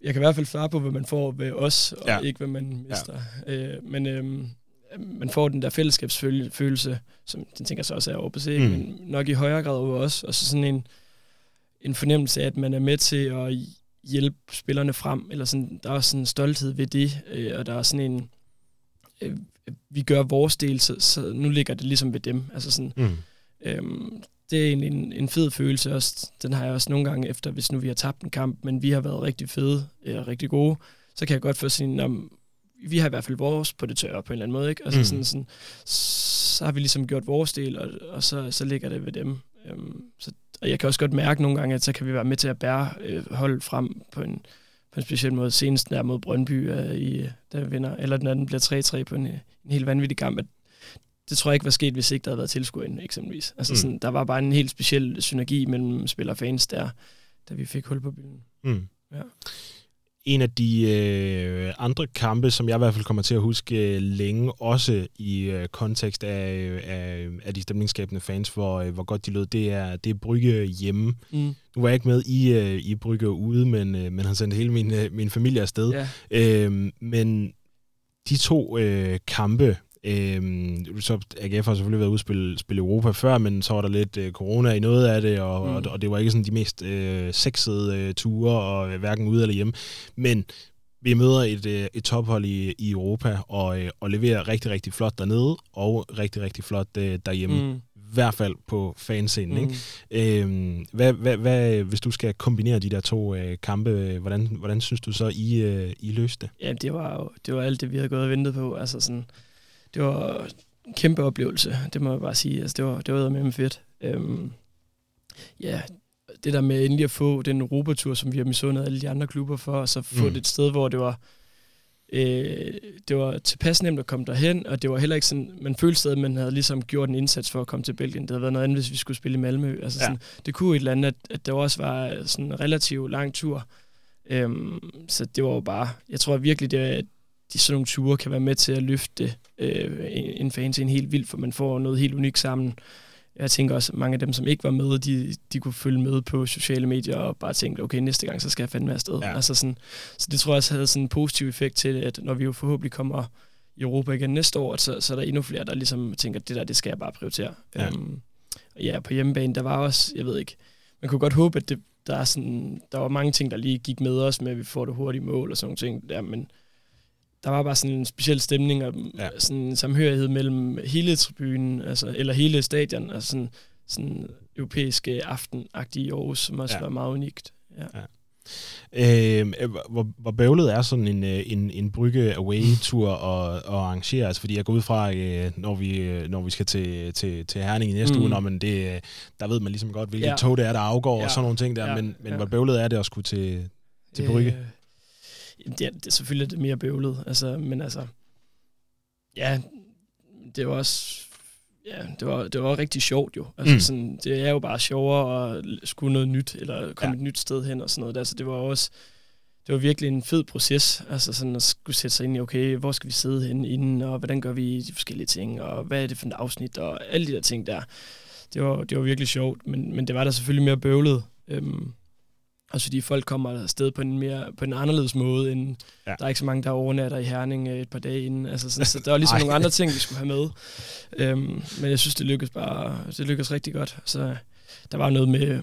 jeg kan i hvert fald svare på, hvad man får ved os, og Ja. ikke hvad man mister. Ja. Øh, men øh, man får den der fællesskabsfølelse, som den tænker så også er over på C, Mm. mm. men nok i højere grad over os, og så sådan en, en fornemmelse af, at man er med til at hjælpe spillerne frem, eller sådan, der er også sådan en stolthed ved det, øh, og der er sådan en, øh, vi gør vores del, så, så nu ligger det ligesom ved dem. Altså sådan, Mm. øhm, det er egentlig en, en fed følelse også. Den har jeg også nogle gange efter, hvis nu vi har tabt en kamp, men vi har været rigtig fede og rigtig gode, så kan jeg godt få sådan, om vi har i hvert fald vores på det tørre på en eller anden måde, ikke? Altså Mm. mm. sådan, sådan, så har vi ligesom gjort vores del, og, og så, så ligger det ved dem. Øhm, så, og jeg kan også godt mærke nogle gange, at så kan vi være med til at bære øh, hold frem på en, en speciel måde. Senest der mod Brøndby, øh, i, der vi vinder, eller den anden bliver 3-3 på en, en helt vanvittig kamp, at det tror jeg ikke var sket, hvis ikke der havde været tilskuer inde, eksempelvis. Altså Mm. mm. sådan, der var bare en helt speciel synergi mellem spiller og fans der, da vi fik hul på byen. Mm. Ja. En af de øh, andre kampe, som jeg i hvert fald kommer til at huske øh, længe, også i øh, kontekst af, af, af de stemningsskabende fans, hvor, øh, hvor godt de lød, det er, det er Brygge hjemme. Mm. Nu var jeg ikke med i, øh, i Brygge ude, men, øh, men har sendt hele min, øh, min familie afsted. Ja. Øhm, men de to øh, kampe, øhm, så AGF har selvfølgelig været ude at spille, spille Europa før, men så var der lidt øh, corona i noget af det, og, mm. og, og det var ikke sådan de mest øh, sexede øh, ture, og øh, hverken ude eller hjemme. Men vi møder et, øh, et tophold i, i Europa, og, øh, og leverer rigtig, rigtig flot dernede, og rigtig, rigtig flot øh, derhjemme. Mm. I hvert fald på fanscenen. Mm. Ikke? Øhm, hvad, hvad, hvad, hvis du skal kombinere de der to øh, kampe, øh, hvordan, hvordan synes du så, I, øh, I løste det? Ja, det var jo det var alt det, vi havde gået og ventet på. Altså sådan, det var en kæmpe oplevelse, det må jeg bare sige. Altså, det var, det var med fedt. Øhm, ja, det der med endelig at få den Europatur, som vi har misundet alle de andre klubber for, og så få Mm. det et sted, hvor det var øh, det var tilpas nemt at komme derhen, og det var heller ikke sådan, man følte stadig, at man havde ligesom gjort en indsats for at komme til Belgien. Det havde været noget andet, hvis vi skulle spille i Malmø. Altså Ja. sådan, det kunne et eller andet, at, at det også var sådan en relativt lang tur. Øhm, så det var jo bare, jeg tror virkelig, det de sådan nogle ture kan være med til at løfte øh, en, fan til en helt vildt, for man får noget helt unikt sammen. Jeg tænker også, at mange af dem, som ikke var med, de, de kunne følge med på sociale medier og bare tænke, okay, næste gang, så skal jeg fandme afsted. Ja. Altså sådan, så det tror jeg også havde sådan en positiv effekt til, at når vi jo forhåbentlig kommer i Europa igen næste år, så, så er der endnu flere, der ligesom tænker, det der, det skal jeg bare prioritere. Ja. Øhm, og ja, på hjemmebane, der var også, jeg ved ikke, man kunne godt håbe, at det, der, er sådan, der var mange ting, der lige gik med os med, at vi får det hurtige mål og sådan nogle ting der, men der var bare sådan en speciel stemning og Ja. ja. sådan en samhørighed mellem hele tribunen, altså, eller hele stadion, altså sådan, sådan europæiske aftenagtige i Aarhus, som også Ja. ja. var meget unikt. Ja. Øh, hvor, hvor bøvlet er sådan en, øh, en, en brygge away-tur at, at arrangere? Altså, fordi jeg går ud fra, øh, når vi, øh, når vi skal til, til, til Herning i næste mm. Uge, når man det, der ved man ligesom godt, hvilket ja. Ja. tog det er, der afgår, ja. og Ja. sådan nogle ting der. Ja. Ja. Men, men Ja. hvor bøvlet er det at skulle til, til Brygge? Øh, jamen, det, er, det er selvfølgelig det mere bøvlet, altså, men altså, ja, det var også, ja, det var, det var rigtig sjovt jo. Altså, Mm. sådan, det er jo bare sjovere at skulle noget nyt, eller komme Ja. et nyt sted hen og sådan noget. Altså, det var også, det var virkelig en fed proces, altså sådan at skulle sætte sig ind i, okay, hvor skal vi sidde henne inden, og hvordan gør vi de forskellige ting, og hvad er det for et afsnit, og alle de der ting der. Det var, det var virkelig sjovt, men, men det var da selvfølgelig mere bøvlet. Øhm, også fordi folk kommer afsted på en, mere, på en anderledes måde, end Ja. der er ikke så mange, der overnatter i Herning øh, et par dage inden. Altså, sådan, så der var ligesom Ej. nogle andre ting, vi skulle have med. Øhm, men jeg synes, det lykkedes bare det lykkedes rigtig godt. Så der var noget med,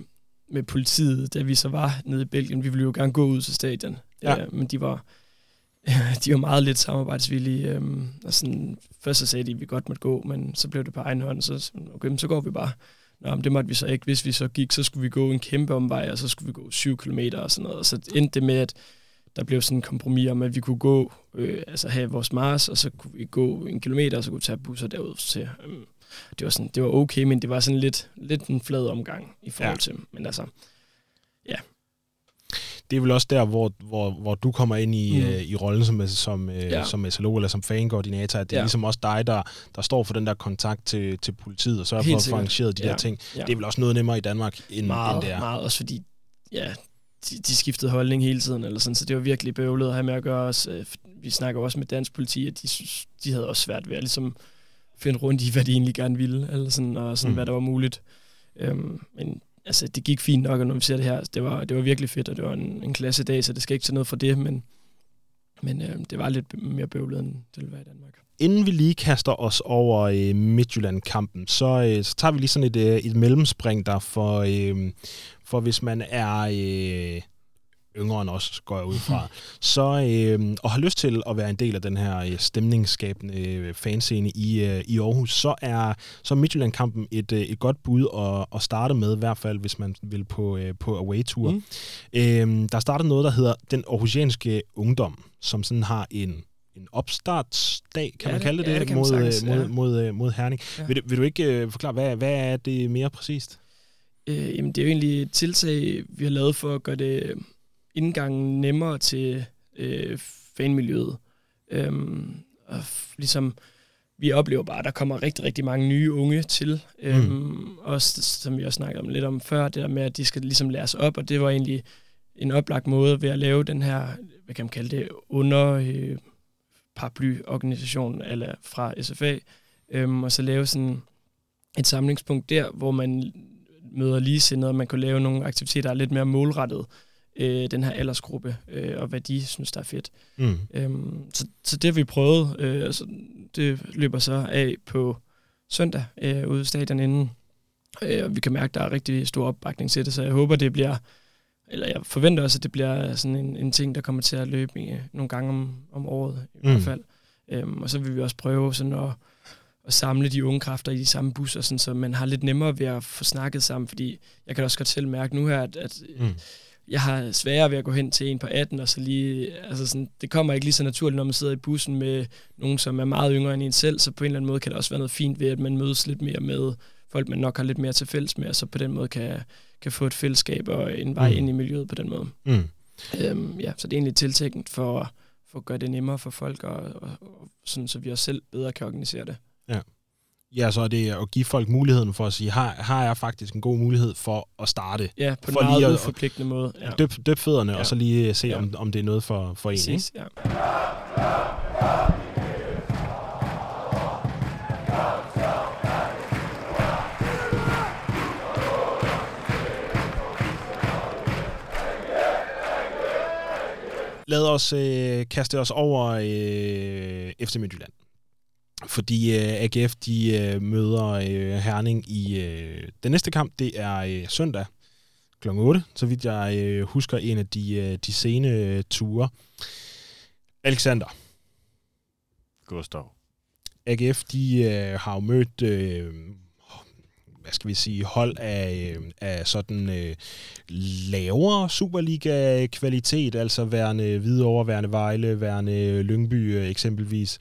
med politiet, da vi så var nede i Belgien. Vi ville jo gerne gå ud til stadion, Ja. øh, men de var, de var meget lidt samarbejdsvillige. Øhm, og sådan, først så sagde de, at vi godt måtte gå, men så blev det på egen hånd, så, okay, så går vi bare. Nå, men det måtte vi så ikke. Hvis vi så gik, så skulle vi gå en kæmpe omvej, og så skulle vi gå 7 km og sådan noget. Og så endte det med, at der blev sådan en kompromis om, at vi kunne gå, øh, altså have vores Mars, og så kunne vi gå en kilometer, og så kunne vi tage busser derud til. Øh, det var, sådan, det var okay, men det var sådan lidt, lidt en flad omgang i forhold ja. til, men altså. Det er vel også der, hvor, hvor, hvor du kommer ind i, mm. øh, i rollen som, som, øh, ja. som SLO eller som fankoordinator, at det er ja. ligesom også dig, der, der står for den der kontakt til, til politiet og sørger for at få arrangeret de ja. der ting. Ja. Det er vel også noget nemmere i Danmark, end, meget, end det er. Meget, også fordi, ja, de, de skiftede holdning hele tiden, eller sådan, så det var virkelig bøvlet at have med at gøre os. Øh, vi snakker også med dansk politi, at de, de havde også svært ved at ligesom finde rundt i, hvad de egentlig gerne ville, eller sådan, og sådan, mm. hvad der var muligt. Øhm, men altså, det gik fint nok, og når vi ser det her, det var, det var virkelig fedt, og det var en, en klasse dag, så det skal ikke tage noget fra det, men, men øh, det var lidt mere bøvlet, end det ville være i Danmark. Inden vi lige kaster os over øh, Midtjylland-kampen, så, øh, så tager vi lige sådan et, øh, et mellemspring der, for, øh, for hvis man er... Øh, yngre end os, går jeg ud fra, så, øh, og har lyst til at være en del af den her øh, stemningsskabende øh, fanscene i, øh, i Aarhus, så er så Midtjylland-kampen et, øh, et godt bud at, at starte med, i hvert fald hvis man vil på, øh, på away-tour. Mm. Øh, der starter noget, der hedder Den Aarhusianske Ungdom, som sådan har en en opstartsdag, kan ja, man kalde det, ja, det, det mod, sagtens, mod, ja. mod, mod, mod Herning. Ja. Vil, vil du ikke uh, forklare, hvad, hvad er det mere præcist? Øh, jamen, det er jo egentlig et tiltag, vi har lavet for at gøre det indgangen nemmere til øh, fanmiljøet. Øhm, og ligesom, vi oplever bare, at der kommer rigtig, rigtig mange nye unge til. Øhm, mm. Også, som vi også snakkede om lidt om før, det der med, at de skal ligesom læres op, og det var egentlig en oplagt måde ved at lave den her, hvad kan man kalde det, under øh, paraplyorganisation eller fra SFA, øhm, og så lave sådan et samlingspunkt der, hvor man møder ligesindede, og man kunne lave nogle aktiviteter, der er lidt mere målrettet øh, den her aldersgruppe, øh, og hvad de synes, der er fedt. Mm. Øhm, så, så det har vi prøvet. Øh, altså, det løber så af på søndag øh, ude i stadion inden. Øh, og vi kan mærke, at der er rigtig stor opbakning til det, så jeg håber, det bliver, eller jeg forventer også, at det bliver sådan en, en ting, der kommer til at løbe i, nogle gange om, om året i mm. hvert fald. Øhm, og så vil vi også prøve sådan at, at samle de unge kræfter i de samme busser, sådan, så man har lidt nemmere ved at få snakket sammen, fordi jeg kan også godt selv mærke nu her, at, at mm jeg har sværere ved at gå hen til en på 18, og så lige, altså sådan, det kommer ikke lige så naturligt, når man sidder i bussen med nogen, som er meget yngre end en selv, så på en eller anden måde kan det også være noget fint ved, at man mødes lidt mere med folk, man nok har lidt mere til fælles med, og så på den måde kan, kan få et fællesskab og en vej mm. ind i miljøet på den måde. Mm. Øhm, ja, så det er egentlig tiltænkt for, for at gøre det nemmere for folk, og, og, og sådan, så vi også selv bedre kan organisere det. Ja. Ja, så er det at give folk muligheden for at sige, har, har jeg faktisk en god mulighed for at starte? Ja, på for en meget uforpligtende måde. Ja. Døb, døb fødderne, ja. og så lige se, ja. om, om det er noget for, for en. Præcis, ja. Lad os øh, kaste os over øh, FC Midtjylland fordi øh, AGF de øh, møder øh, Herning i øh, den næste kamp. Det er øh, søndag kl. 8, så vidt jeg øh, husker en af de, øh, de sene øh, ture. Alexander. Gustav. AGF de øh, har jo mødt øh, hvad skal vi sige, hold af, øh, af sådan øh, lavere Superliga-kvalitet, altså værende Hvidovre, værende Vejle, værende Lyngby øh, eksempelvis.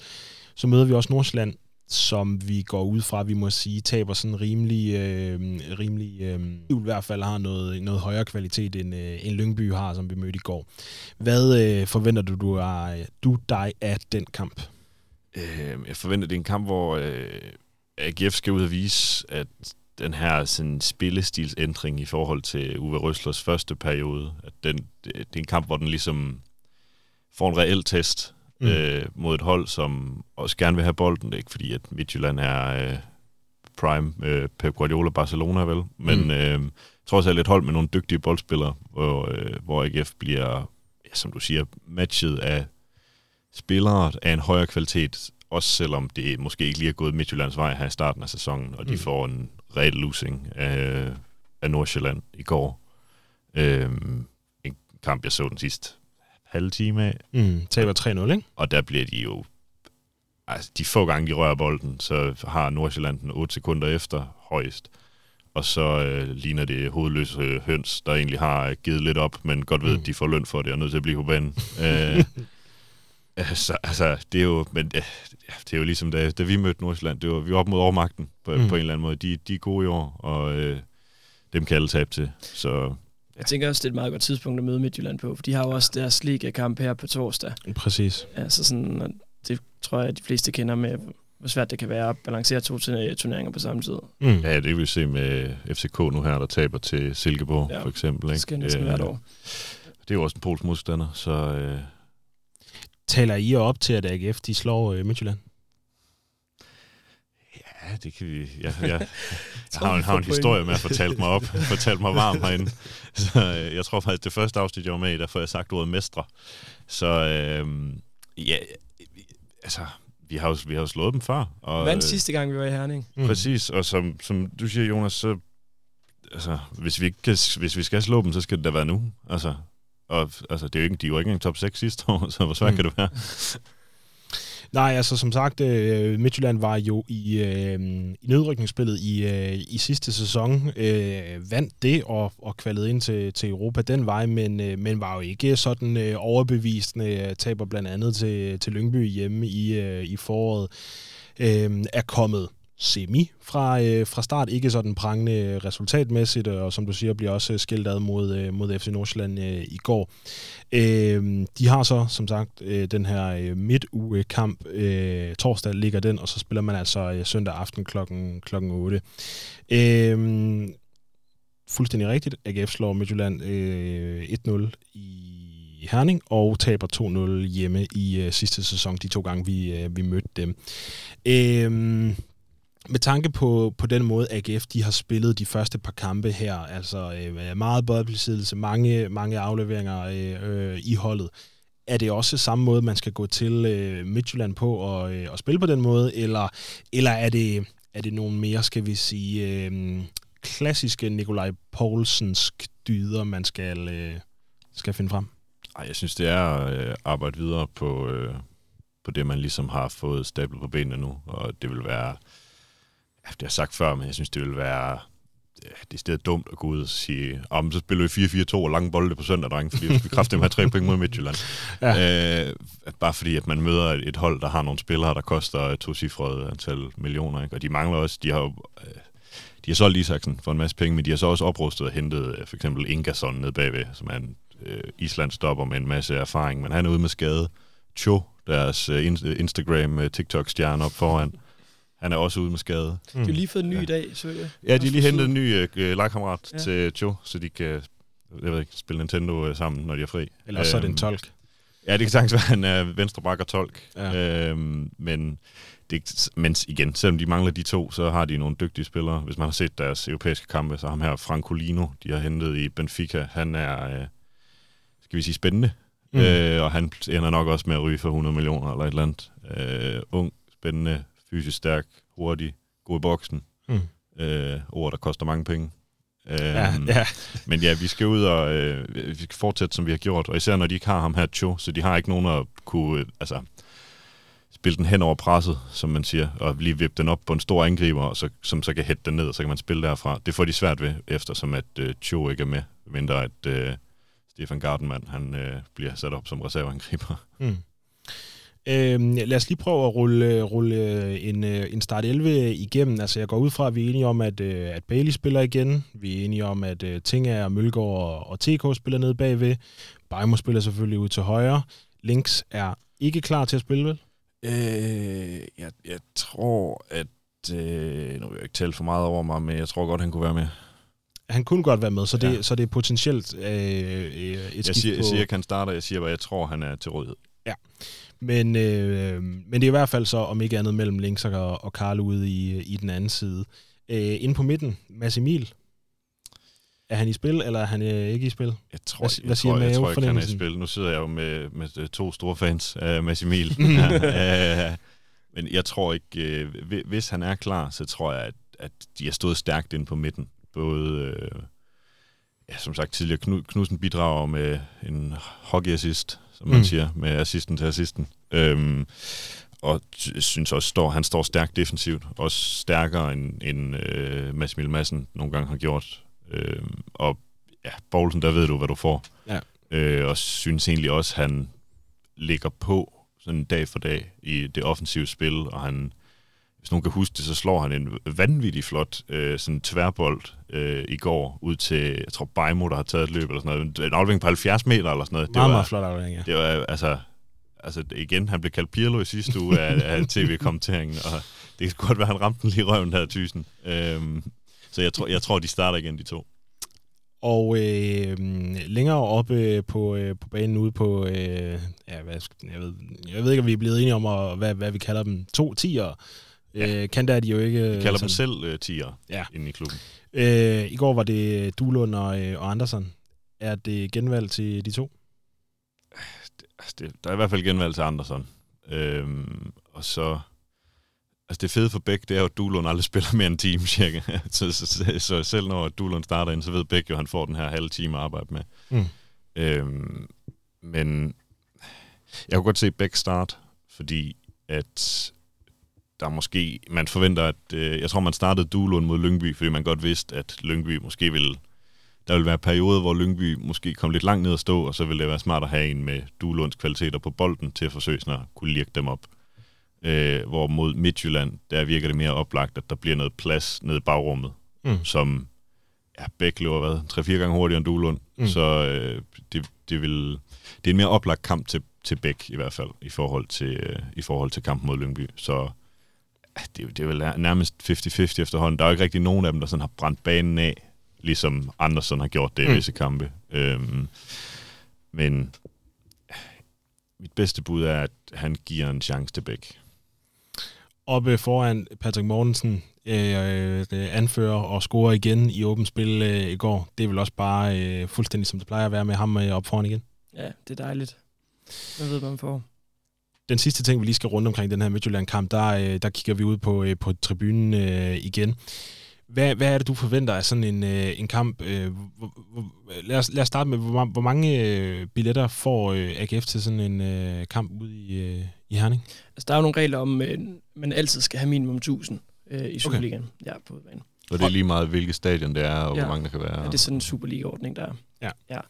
Så møder vi også Nordsjælland, som vi går ud fra, vi må sige, taber sådan rimelig, øh, rimelig øh, i hvert fald har noget, noget højere kvalitet, end, øh, end Lyngby har, som vi mødte i går. Hvad øh, forventer du, du, er, du dig af den kamp? Øh, jeg forventer, det er en kamp, hvor øh, AGF skal ud og vise, at den her sådan, spillestilsændring i forhold til Uwe Røslers første periode, at den, det, det er en kamp, hvor den ligesom får en reel test mm. øh, mod et hold, som også gerne vil have bolden. Det er ikke fordi, at Midtjylland er øh, prime øh, Pep Guardiola Barcelona, vel? Men mm. øh, trods alt et hold med nogle dygtige boldspillere, hvor, øh, hvor AGF bliver, ja, som du siger, matchet af spillere af en højere kvalitet, også selvom det måske ikke lige er gået Midtjyllands vej her i starten af sæsonen, og de mm. får en reel losing af, af Nordsjælland i går. Øh, en kamp, jeg så den sidste halve time af. Mm, taber 3-0, ikke? Og der bliver de jo... Altså, de få gange, de rører bolden, så har Nordsjælland den 8 sekunder efter højst. og så øh, ligner det hovedløse høns, der egentlig har givet lidt op, men godt ved, mm. at de får løn for det og er nødt til at blive på banen. øh, altså, altså, det er jo, men, det, det er jo ligesom, da, da vi mødte Nordsjælland, det var, vi var op mod overmagten på, mm. på en eller anden måde. De, de er gode i år, og øh, dem kan alle tabe til. Så jeg tænker også, det er et meget godt tidspunkt at møde Midtjylland på, for de har jo også deres liga-kamp her på torsdag. Præcis. Altså sådan, det tror jeg, at de fleste kender med, hvor svært det kan være at balancere to turneringer på samme tid. Mm. Ja, det vil vi se med FCK nu her, der taber til Silkeborg, ja, for eksempel. Ikke? Det skal næsten øh, hvert år. Det er jo også en polsk modstander, så... Øh... Taler I op til, at AGF de slår øh, Midtjylland? Ja, det kan vi. Ja, ja. Jeg har, en, har en historie med at fortælle mig op, fortælle mig varm herinde. Så øh, jeg tror faktisk, det første afsnit, jeg var med i, der får jeg sagt ordet mestre. Så øh, ja, altså, vi har jo, vi har jo slået dem før. Og, Vandt sidste gang, vi var i Herning. Mm. Præcis, og som, som du siger, Jonas, så altså, hvis vi, kan, hvis vi skal slå dem, så skal det da være nu. Altså, og altså, det er jo ikke, de var ikke engang top 6 sidste år, så hvor svært mm. kan det være? Nej, altså som sagt, øh, Midtjylland var jo i, øh, i nedrykningsspillet i, øh, i sidste sæson, øh, vandt det og, og kvalede ind til, til Europa den vej, men, øh, men var jo ikke sådan øh, overbevisende, øh, taber blandt andet til, til Lyngby hjemme i, øh, i foråret, øh, er kommet semi fra, øh, fra start. Ikke sådan prangende resultatmæssigt, og som du siger, bliver også øh, skilt ad mod, øh, mod FC Nordsjælland øh, i går. Øh, de har så, som sagt, øh, den her øh, midtugekamp. Øh, torsdag ligger den, og så spiller man altså øh, søndag aften klokken, klokken 8. Øh, fuldstændig rigtigt. AGF slår Midtjylland øh, 1-0 i Herning og taber 2-0 hjemme i øh, sidste sæson, de to gange vi, øh, vi mødte dem. Øh, med tanke på, på den måde, AGF de har spillet de første par kampe her, altså øh, meget boldbesiddelse, mange, mange afleveringer øh, øh, i holdet, er det også samme måde, man skal gå til øh, Midtjylland på og, øh, og spille på den måde, eller, eller er, det, er det nogle mere, skal vi sige, øh, klassiske Nikolaj Poulsens dyder, man skal, øh, skal finde frem? Ej, jeg synes, det er at øh, arbejde videre på, øh, på det, man ligesom har fået stablet på benene nu, og det vil være det har jeg sagt før, men jeg synes, det vil være det er stedet dumt at gå ud og sige, om så spiller vi 4-4-2 og lange bolde på søndag, dreng, fordi vi kræfter med tre point mod Midtjylland. Ja. Øh, bare fordi, at man møder et hold, der har nogle spillere, der koster et to-cifret antal millioner, ikke? og de mangler også, de har jo, øh, de har solgt Isaksen for en masse penge, men de har så også oprustet og hentet øh, for eksempel Ingasson ned bagved, som er en øh, Island stopper med en masse erfaring, men han er ude med skade. Cho, deres øh, Instagram-TikTok-stjerne op foran, han er også ude med skade. Mm. De har lige fået en ny ja. i dag, så jeg. Ja, de har lige hentet en ny øh, legkammerat ja. til Joe, så de kan jeg ved ikke, spille Nintendo øh, sammen, når de er fri. Eller så er det en øhm, tolk. Ja, det kan sagtens være, han er venstre bak og tolk. Ja. Øhm, men, det, men igen, selvom de mangler de to, så har de nogle dygtige spillere. Hvis man har set deres europæiske kampe, så ham her Francolino, de har hentet i Benfica, han er, øh, skal vi sige, spændende. Mm. Øh, og han ender nok også med at ryge for 100 millioner eller et eller andet. Øh, ung, spændende, fysisk stærk, hurtig, god i boksen. Mm. Øh, ord, der koster mange penge. Øh, ja, ja. Men ja, vi skal ud og øh, vi skal fortsætte, som vi har gjort. Og især når de ikke har ham her, Cho, så de har ikke nogen at kunne øh, altså, spille den hen over presset, som man siger, og lige vippe den op på en stor angriber, og så, som så kan hætte den ned, og så kan man spille derfra. Det får de svært ved, eftersom at øh, Cho ikke er med, mindre at øh, Stefan Gardenman han, øh, bliver sat op som reserveangriber. Mm. Øh, lad os lige prøve at rulle, rulle en, øh, en start 11 igennem. Altså, jeg går ud fra, at vi er enige om, at, øh, at Bailey spiller igen. Vi er enige om, at uh, Tinga og Mølgaard og, og TK spiller ned bagved. Bajmo spiller selvfølgelig ud til højre. Links er ikke klar til at spille, vel? Øh, jeg, jeg tror, at... Øh, nu vil jeg ikke tale for meget over mig, men jeg tror godt, han kunne være med. Han kunne godt være med, så det, ja. så det er potentielt øh, et jeg siger, på... Jeg siger ikke, han starter. Jeg siger bare, jeg tror, han er til rådighed. Ja. Men, øh, men det er i hvert fald så, om ikke andet, mellem Links og, og Karl ude i, i den anden side. Øh, inde på midten, Mads Emil. Er han i spil, eller er han øh, ikke i spil? Jeg tror, hvad, jeg, hvad siger tror, jeg, tror ikke, han er i spil. Nu sidder jeg jo med, med to store fans af Mads Emil. ja, men jeg tror ikke, øh, hvis han er klar, så tror jeg, at, at de har stået stærkt inde på midten. Både, øh, ja, som sagt tidligere, Knudsen bidrager med en hockey assist, som man mm. siger, med assisten til assisten. Øhm, og jeg synes også, står, han står stærkt defensivt. Også stærkere end, end øh, Mads Mille Madsen nogle gange har gjort. Øh, og ja, Poulsen, der ved du, hvad du får. Ja. Øh, og synes egentlig også, han ligger på sådan dag for dag i det offensive spil, og han, hvis nogen kan huske det, så slår han en vanvittig flot øh, sådan tværbold øh, i går ud til, jeg tror, Bajmo, der har taget et løb eller sådan noget. En aflevering på 70 meter eller sådan noget. Meget, meget flot aflevering, ja. Det var altså, altså igen, han blev kaldt Pirlo i sidste uge af, af tv-kommenteringen, og det kan godt være, han ramte den lige i røven her, tysen. Øhm, så jeg tror, jeg tror, de starter igen, de to. Og øh, længere oppe på, øh, på banen ude på, øh, ja, hvad, jeg, ved, jeg ved ikke, om vi er blevet enige om, at, hvad, hvad vi kalder dem, to tiger. Ja. Øh, kan der er de jo ikke... Vi kalder sådan, dem selv øh, tiger ja. inde i klubben. Øh, I går var det Duelund og, øh, og Andersen. Er det genvalg til de to? Det, altså det, der er i hvert fald genvalg til Andersen. Øhm, og så Altså det fede for Bæk, det er jo, at Duelund aldrig spiller mere en time, cirka. så, så, så, så selv når Duelund starter ind, så ved Bæk jo, at han får den her halve time at arbejde med. Mm. Øhm, men jeg kunne godt se Bæk start, fordi at der måske, man forventer, at øh, jeg tror, man startede Duelund mod Lyngby, fordi man godt vidste, at Lyngby måske ville, der ville være perioder, hvor Lyngby måske kom lidt langt ned at stå, og så ville det være smart at have en med Duelunds kvaliteter på bolden til at forsøge sådan at kunne lirke dem op. Øh, hvor mod Midtjylland, der virker det mere oplagt, at der bliver noget plads nede i bagrummet, mm. som ja, Bæk løber hvad, 3-4 gange hurtigere end Duelund. Mm. Så øh, det, det, vil, det er en mere oplagt kamp til, til Bæk i hvert fald, i forhold til, øh, i forhold til kampen mod Lyngby. Så det, det er vel nærmest 50-50 efterhånden. Der er jo ikke rigtig nogen af dem, der sådan har brændt banen af, ligesom Andersen har gjort det mm. i visse kampe. Øhm, men mit bedste bud er, at han giver en chance til Bæk oppe foran Patrick Mortensen, øh, anfører og scorer igen i åbent spil øh, i går. Det er vel også bare øh, fuldstændig som det plejer at være med ham øh, op foran igen. Ja, det er dejligt. Hvad ved man får? Den sidste ting, vi lige skal runde omkring den her Midtjylland-kamp, der, øh, der kigger vi ud på, øh, på tribunen øh, igen. Hvad, hvad er det, du forventer af sådan en, øh, en kamp? Øh, hvor, hvor, lad, os, lad os starte med, hvor, hvor mange øh, billetter får øh, AGF til sådan en øh, kamp ude i, øh, i Herning? Altså, der er jo nogle regler om, at øh, man altid skal have minimum 1000 øh, i Superligaen. Okay. Ja, på banen. Og det er lige meget, hvilket stadion det er, og ja. hvor mange der kan være? Ja, det er sådan en Superliga-ordning, der er. Ja. ja.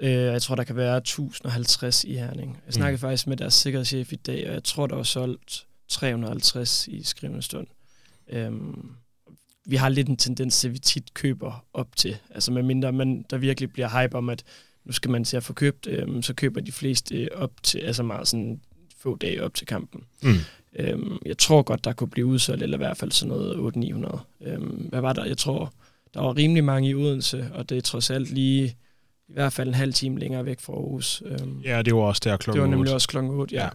Øh, jeg tror, der kan være 1050 i Herning. Jeg snakkede mm. faktisk med deres sikkerhedschef i dag, og jeg tror, der var solgt 350 i skrivende stund. Øhm, vi har lidt en tendens til, at vi tit køber op til. Altså med mindre man, der virkelig bliver hype om, at nu skal man til at få købt, øhm, så køber de fleste op til, altså meget sådan få dage op til kampen. Mm. Øhm, jeg tror godt, der kunne blive udsolgt, eller i hvert fald sådan noget 800-900. Øhm, hvad var der? Jeg tror, der var rimelig mange i Odense, og det er trods alt lige i hvert fald en halv time længere væk fra Aarhus. Øhm, ja, det var også der klokken 8. Det var nemlig også klokken 8, ja.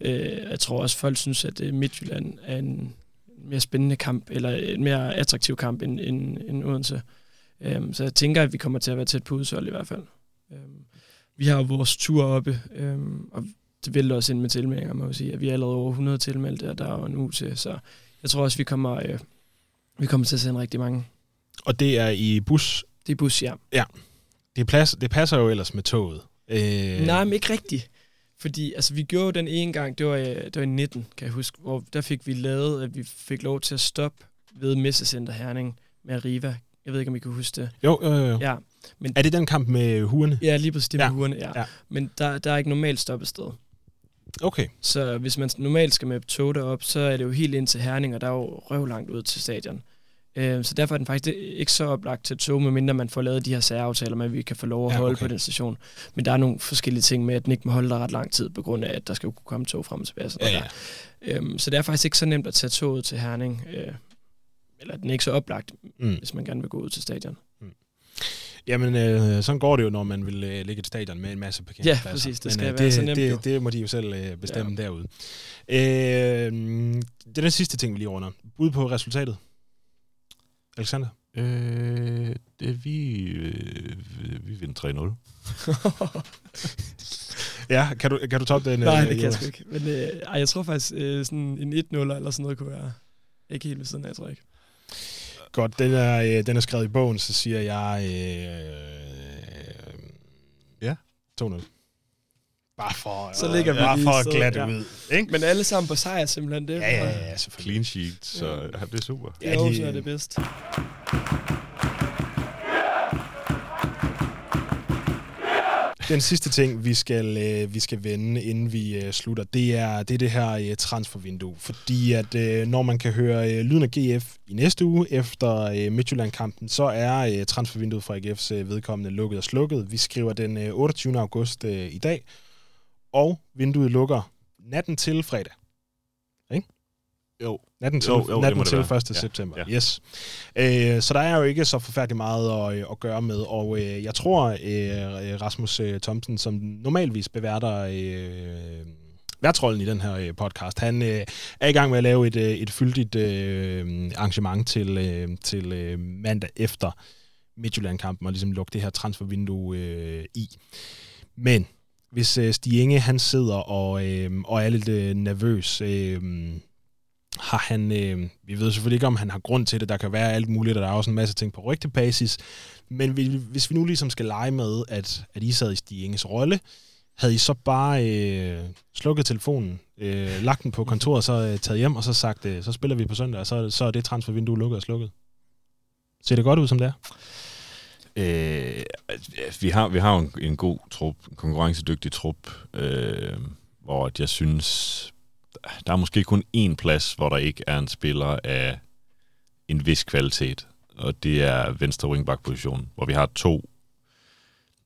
ja. Øh, jeg tror også, folk synes, at Midtjylland er en mere spændende kamp, eller en mere attraktiv kamp end, end, end Odense. Um, så jeg tænker, at vi kommer til at være tæt på udsolgt i hvert fald. Um, vi har vores tur oppe, um, og det vælter også ind med tilmeldinger, må jeg sige. At vi er allerede over 100 tilmeldte, og der er jo en uge til, så jeg tror også, vi kommer, uh, vi kommer til at sende rigtig mange. Og det er i bus? Det er bus, ja. Ja. Det, plads, det passer jo ellers med toget. Øh... Nej, men ikke rigtigt. Fordi altså, vi gjorde den ene gang, det var, det var i 19, kan jeg huske, hvor der fik vi lavet, at vi fik lov til at stoppe ved Messecenter Herning med Arriva. Jeg ved ikke, om I kan huske det. Jo, jo, jo. Ja, men, er det den kamp med huerne? Ja, lige præcis det ja. med huerne, ja. ja. Men der, der er ikke normalt stoppested. Okay. Så hvis man normalt skal med tog derop, så er det jo helt ind til Herning, og der er jo røv langt ud til stadion. Øh, så derfor er den faktisk ikke så oplagt til tog, medmindre man får lavet de her særaftaler med, at vi kan få lov at holde ja, okay. på den station. Men der er nogle forskellige ting med, at den ikke må holde der ret lang tid, på grund af, at der skal jo kunne komme tog frem og tilbage. Så, ja, ja. Øhm, så det er faktisk ikke så nemt at tage toget til Herning. Øh, eller den er ikke så oplagt, mm. hvis man gerne vil gå ud til stadion. Mm. Jamen, øh, sådan går det jo, når man vil øh, ligge et stadion med en masse parkeringspladser. Ja, præcis. Det skal Men, øh, være det, så nemt det, det må de jo selv øh, bestemme ja. derude. Øh, det er den sidste ting, vi lige runder. Bud på resultatet. Alexander? Øh, det vi, øh, vi vinder 3-0. ja, kan du, kan du toppe den? Nej, øh, det kan jeg ikke. Men øh, ej, jeg tror faktisk, øh, sådan en 1-0 eller sådan noget kunne være ikke helt ved siden af, jeg tror ikke. Godt, den er, øh, den er skrevet i bogen, så siger jeg... Øh, ja. 2-0. Bare for, Så ligger vi bare lige for at glatte ja. ud. Ikke? Men alle sammen på sejr simpelthen. Det, Ja, ja, ja, selvfølgelig. Clean sheet, så ja, det er super. Det er Ja, jo så er det bedst. Den sidste ting, vi skal, øh, vi skal vende, inden vi øh, slutter, det er, det er det her øh, transfervindue. Fordi at øh, når man kan høre øh, lyden af GF i næste uge efter øh, Midtjylland-kampen, så er øh, transfervinduet fra AGF's øh, vedkommende lukket og slukket. Vi skriver den øh, 28. august øh, i dag, og vinduet lukker natten til fredag. Ikke? Jo. Natten til, Jo, jo, natten til være. 1. Ja, september. ja. Yes. Øh, så der er jo ikke så forfærdeligt meget at, øh, at gøre med, og øh, jeg tror, øh, Rasmus øh, Thomsen, som normalvis beværter øh, værtrollen i den her øh, podcast, han øh, er i gang med at lave et, øh, et fyldigt øh, arrangement til, øh, til øh, mandag efter Midtjylland-kampen, og ligesom lukke det her transfervindue øh, i. Men hvis øh, Stig Inge, han sidder og, øh, og er lidt øh, nervøs, øh, har han, øh, vi ved selvfølgelig ikke, om han har grund til det, der kan være alt muligt, og der er også en masse ting på rygtebasis, men vi, hvis vi nu ligesom skal lege med, at, at I sad i Stig Inges rolle, havde I så bare øh, slukket telefonen, øh, lagt den på kontoret, så øh, taget hjem, og så sagt, øh, så spiller vi på søndag, og så, så er det transfervindue lukket og slukket. Ser det godt ud, som det er? Øh, vi, har, vi har en, en god trup, en konkurrencedygtig trup, øh, hvor jeg synes, der er måske kun én plads, hvor der ikke er en spiller af en vis kvalitet, og det er venstre wingback-position, hvor vi har to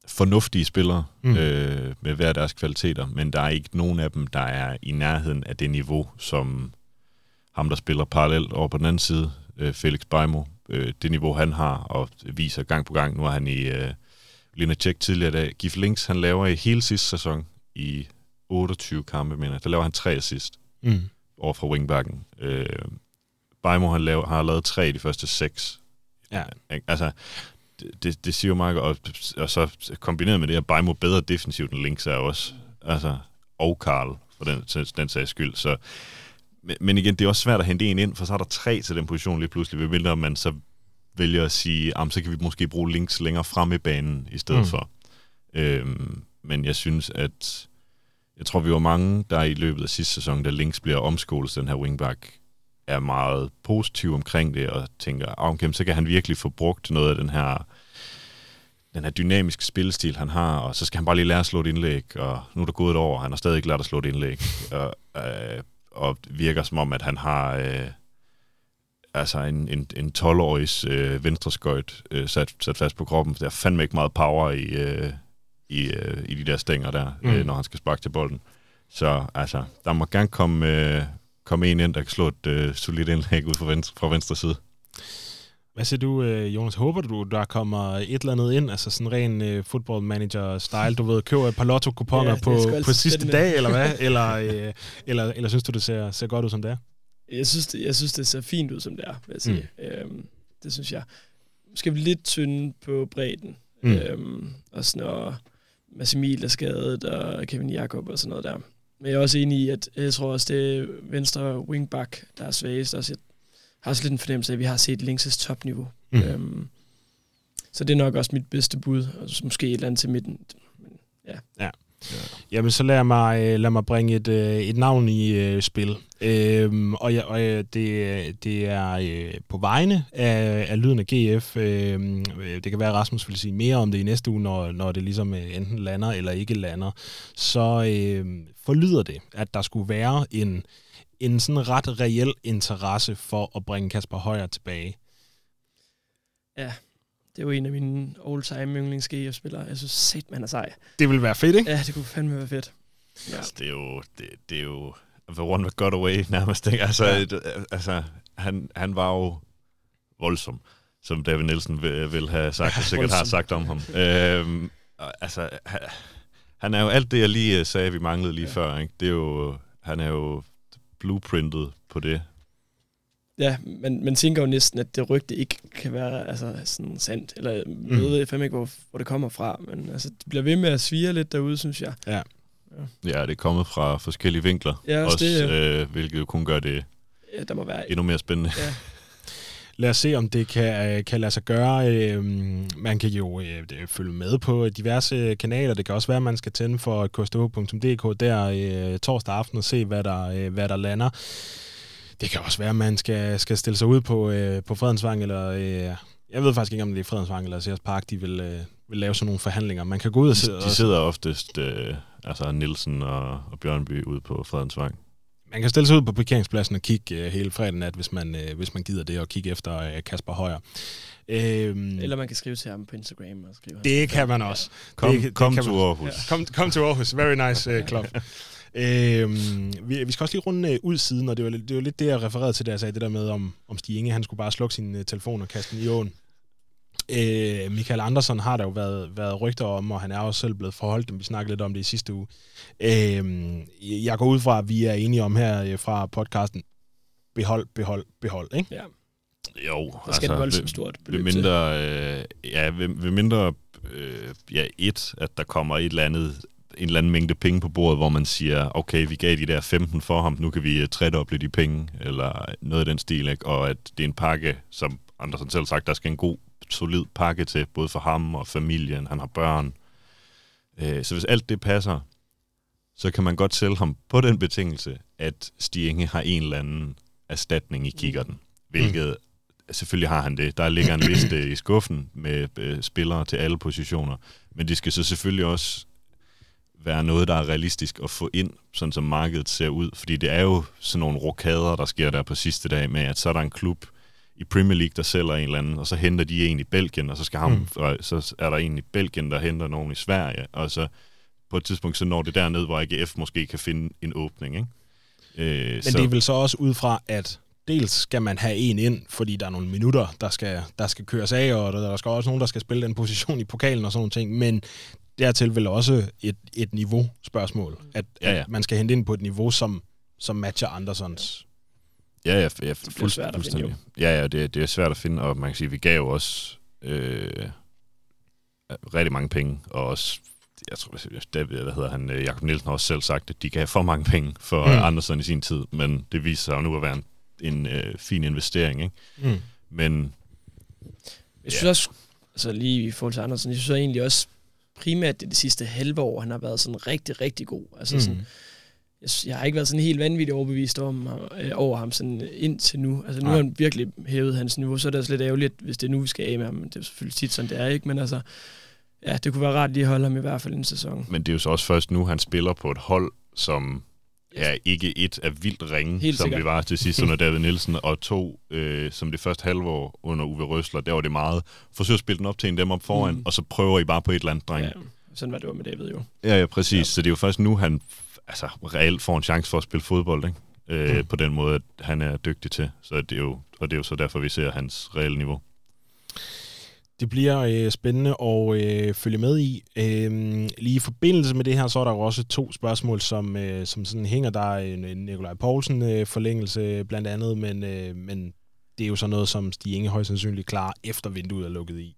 fornuftige spillere mm. øh, med hver deres kvaliteter, men der er ikke nogen af dem, der er i nærheden af det niveau, som ham, der spiller parallelt over på den anden side, øh, Felix Beimo, øh, det niveau, han har, og viser gang på gang. Nu er han i øh, Lina Tjek tidligere i dag. Gif Links, han laver i hele sidste sæson i 28 kampe, mener jeg. Der laver han tre assist Mm. over fra wingbacken. Øh, Beimo, han laver, har lavet tre i de første seks. Ja. Altså, det, det, siger jo meget godt. Og, og så kombineret med det, at Beimo bedre defensivt end Links er også. Altså, og Karl, for den, den sags skyld. Så, men, igen, det er også svært at hente en ind, for så er der tre til den position lige pludselig. Ved mindre man så vælger at sige, "Am, så kan vi måske bruge Links længere frem i banen i stedet Mm. for. Øhm, men jeg synes, at jeg tror, vi var mange, der i løbet af sidste sæson, da Links bliver omskolet den her wingback, er meget positiv omkring det, og tænker, ah, okay, så kan han virkelig få brugt noget af den her den her dynamiske spillestil, han har, og så skal han bare lige lære at slå et indlæg, og nu er der gået et år, og han har stadig ikke lært at slå et indlæg, og, øh, og virker som om, at han har øh, altså en, en, en 12-årigs øh, venstreskøjt øh, sat, sat fast på kroppen. Der er fandme ikke meget power i, øh, i, øh, i de der stænger der, Mm. mm. øh, når han skal sparke til bolden. Så altså, der må gerne komme, øh, komme en ind, der kan slå et øh, solidt indlæg ud fra venstre, fra venstre side. Hvad siger du, øh, Jonas? Håber du, der kommer et eller andet ind, altså sådan ren øh, football manager-style, du ved, køber et par lotto-kuponer Ja, ja, på, på sidste spændende. dag, eller hvad? Eller, øh, eller, eller synes du, det ser, ser godt ud, som det er? Jeg synes, det, jeg synes, det ser fint ud, som det er, vil jeg sige. Mm. Øhm, det synes jeg. Måske lidt tynde på bredden. Mm. Øhm, også når Mads Emil er skadet, og Kevin Jakob og sådan noget der. Men jeg er også enig i, at jeg tror også, det er venstre wingback, der er svagest. Også, jeg har også lidt en fornemmelse af, at vi har set Links' topniveau. Mm. Øhm, så det er nok også mit bedste bud. Og måske et eller andet til midten. Men, ja. Jamen, så lad mig, øh, lad mig bringe et, øh, et navn i øh, spil. Øhm, og jeg, og det, det er øh, på vegne af, af lyden af GF. Øhm, øh, det kan være, at Rasmus vil sige mere om det i næste uge, når, når det ligesom enten lander eller ikke lander. Så øh, forlyder det, at der skulle være en, en sådan ret reel interesse for at bringe Kasper Højer tilbage. Det er jo en af mine all-time yndlings GF-spillere. Jeg synes sæt, man er sej. Det vil være fedt, ikke? Ja, det kunne fandme være fedt. Ja. Altså, det er jo, det, det er jo the one that got away nærmest. Ikke? Altså, Ja. ja. et, altså han, han var jo voldsom, som David Nielsen vil, vil have sagt, Ja, og sikkert har voldsom. sagt om ham. øhm, altså, han, han er jo alt det, jeg lige øh, sagde, vi manglede lige Ja. ja. før. Ikke? Det er jo, han er jo blueprintet på det. Ja, men man tænker jo næsten, at det rygte ikke kan være altså, sådan sandt, eller mm. jeg ved fandme ikke, hvor, hvor det kommer fra, men altså, det bliver ved med at svire lidt derude, synes jeg. Ja, det er kommet fra forskellige vinkler, Ja, også også, det, øh, hvilket jo kun gør det Ja, der må være... endnu mere spændende. Ja, lad os se, om det kan, øh, kan lade sig gøre. Øh, man kan jo øh, følge med på diverse kanaler. Det kan også være, at man skal tænde for ksto.dk der øh, torsdag aften og se, hvad der, øh, hvad der lander. Det kan også være, at man skal, skal stille sig ud på, øh, på Fredensvang, eller øh, jeg ved faktisk ikke, om det er Fredensvang eller Sears Park, de vil, øh, vil lave sådan nogle forhandlinger. Man kan gå ud og sidde... De sidder oftest, øh, altså Nielsen og, og Bjørnby ude på Fredensvang. Man kan stille sig ud på parkeringspladsen og kigge øh, hele fredag nat, hvis man, øh, hvis man gider det, og kigge efter øh, Kasper Højer. Øhm, Eller man kan skrive til ham på Instagram. Og skrive det kan man også. Kom, det, kom til Aarhus. Ja. Kom, kom til Aarhus. Very nice uh, club. øhm, vi, vi skal også lige runde uh, ud siden, og det var, det var lidt det, jeg refererede til, da jeg sagde det der med, om, om Stig Inge, han skulle bare slukke sin uh, telefon og kaste den i åen. Øh, Michael Andersen har der jo været, været rygter om, og han er også selv blevet forholdt dem. Vi snakkede lidt om det i sidste uge. Øh, jeg går ud fra, at vi er enige om her øh, fra podcasten, behold, behold, behold, ikke? Ja. Jo, der skal altså, voldsomt stort ved mindre, øh, ja, ved, ved mindre, øh, ja, et, at der kommer et eller andet en eller anden mængde penge på bordet, hvor man siger, okay, vi gav de der 15 for ham, nu kan vi uh, tredoble de penge, eller noget af den stil, ikke? og at det er en pakke, som Andersen selv sagt, der skal en god solid pakke til, både for ham og familien, han har børn. Øh, så hvis alt det passer, så kan man godt sælge ham på den betingelse, at Stienge har en eller anden erstatning i kikkerten. Hvilket, mm. selvfølgelig har han det. Der ligger en liste i skuffen med øh, spillere til alle positioner. Men det skal så selvfølgelig også være noget, der er realistisk at få ind, sådan som markedet ser ud. Fordi det er jo sådan nogle rokader, der sker der på sidste dag med, at så er der en klub, i Premier League, der sælger en eller anden, og så henter de en i Belgien, og så, skal ham, mm. og så er der en i Belgien, der henter nogen i Sverige, og så på et tidspunkt, så når det derned, hvor AGF måske kan finde en åbning. Ikke? Øh, Men så... det er vel så også ud fra, at dels skal man have en ind, fordi der er nogle minutter, der skal, der skal køres af, og der, der skal også nogen, der skal spille den position i pokalen og sådan nogle ting, men dertil vel også et, et niveau-spørgsmål, at, ja, ja. at man skal hente ind på et niveau, som, som matcher Andersons Ja, ja, ja fuld, det svært at finde, jo. Ja, ja, det, det er svært at finde, og man kan sige, vi gav jo også øh, rigtig mange penge, og også, jeg tror, David, hvad hedder han, øh, Jakob Nielsen har også selv sagt, at de gav for mange penge for mm. Andersen i sin tid, men det viser sig jo nu at være en, en øh, fin investering, ikke? Mm. Men... Jeg synes ja. også, altså lige i forhold til Andersen, jeg synes egentlig også primært det, det sidste halve år, han har været sådan rigtig, rigtig god. Altså mm. sådan, jeg, jeg har ikke været sådan helt vanvittigt overbevist om, øh, over ham sådan indtil nu. Altså nu Nej. har han virkelig hævet hans niveau, så er det også lidt ærgerligt, hvis det er nu, vi skal af med ham. Det er selvfølgelig tit sådan, det er, ikke? Men altså, ja, det kunne være rart lige at holde ham i hvert fald en sæson. Men det er jo så også først nu, han spiller på et hold, som er ikke et af vildt ringe, Helt som sikkert. vi var til sidst under David Nielsen, og to, øh, som det første halvår under Uwe Røsler, der var det meget, forsøg at spille den op til en dem op foran, mm. og så prøver I bare på et eller andet dreng. Ja, sådan var det jo med David jo. Ja, ja, præcis. Ja. Så det er jo først nu, han altså, reelt får en chance for at spille fodbold, ikke? Øh, mm. på den måde, at han er dygtig til. Så det er jo, og det er jo så derfor, vi ser hans reelle niveau. Det bliver øh, spændende at øh, følge med i. Øh, lige i forbindelse med det her, så er der jo også to spørgsmål, som, øh, som sådan hænger. Der er en, en Nikolaj Poulsen øh, forlængelse blandt andet, men, øh, men det er jo så noget, som Stig Inge højst sandsynligt klarer efter vinduet er lukket i.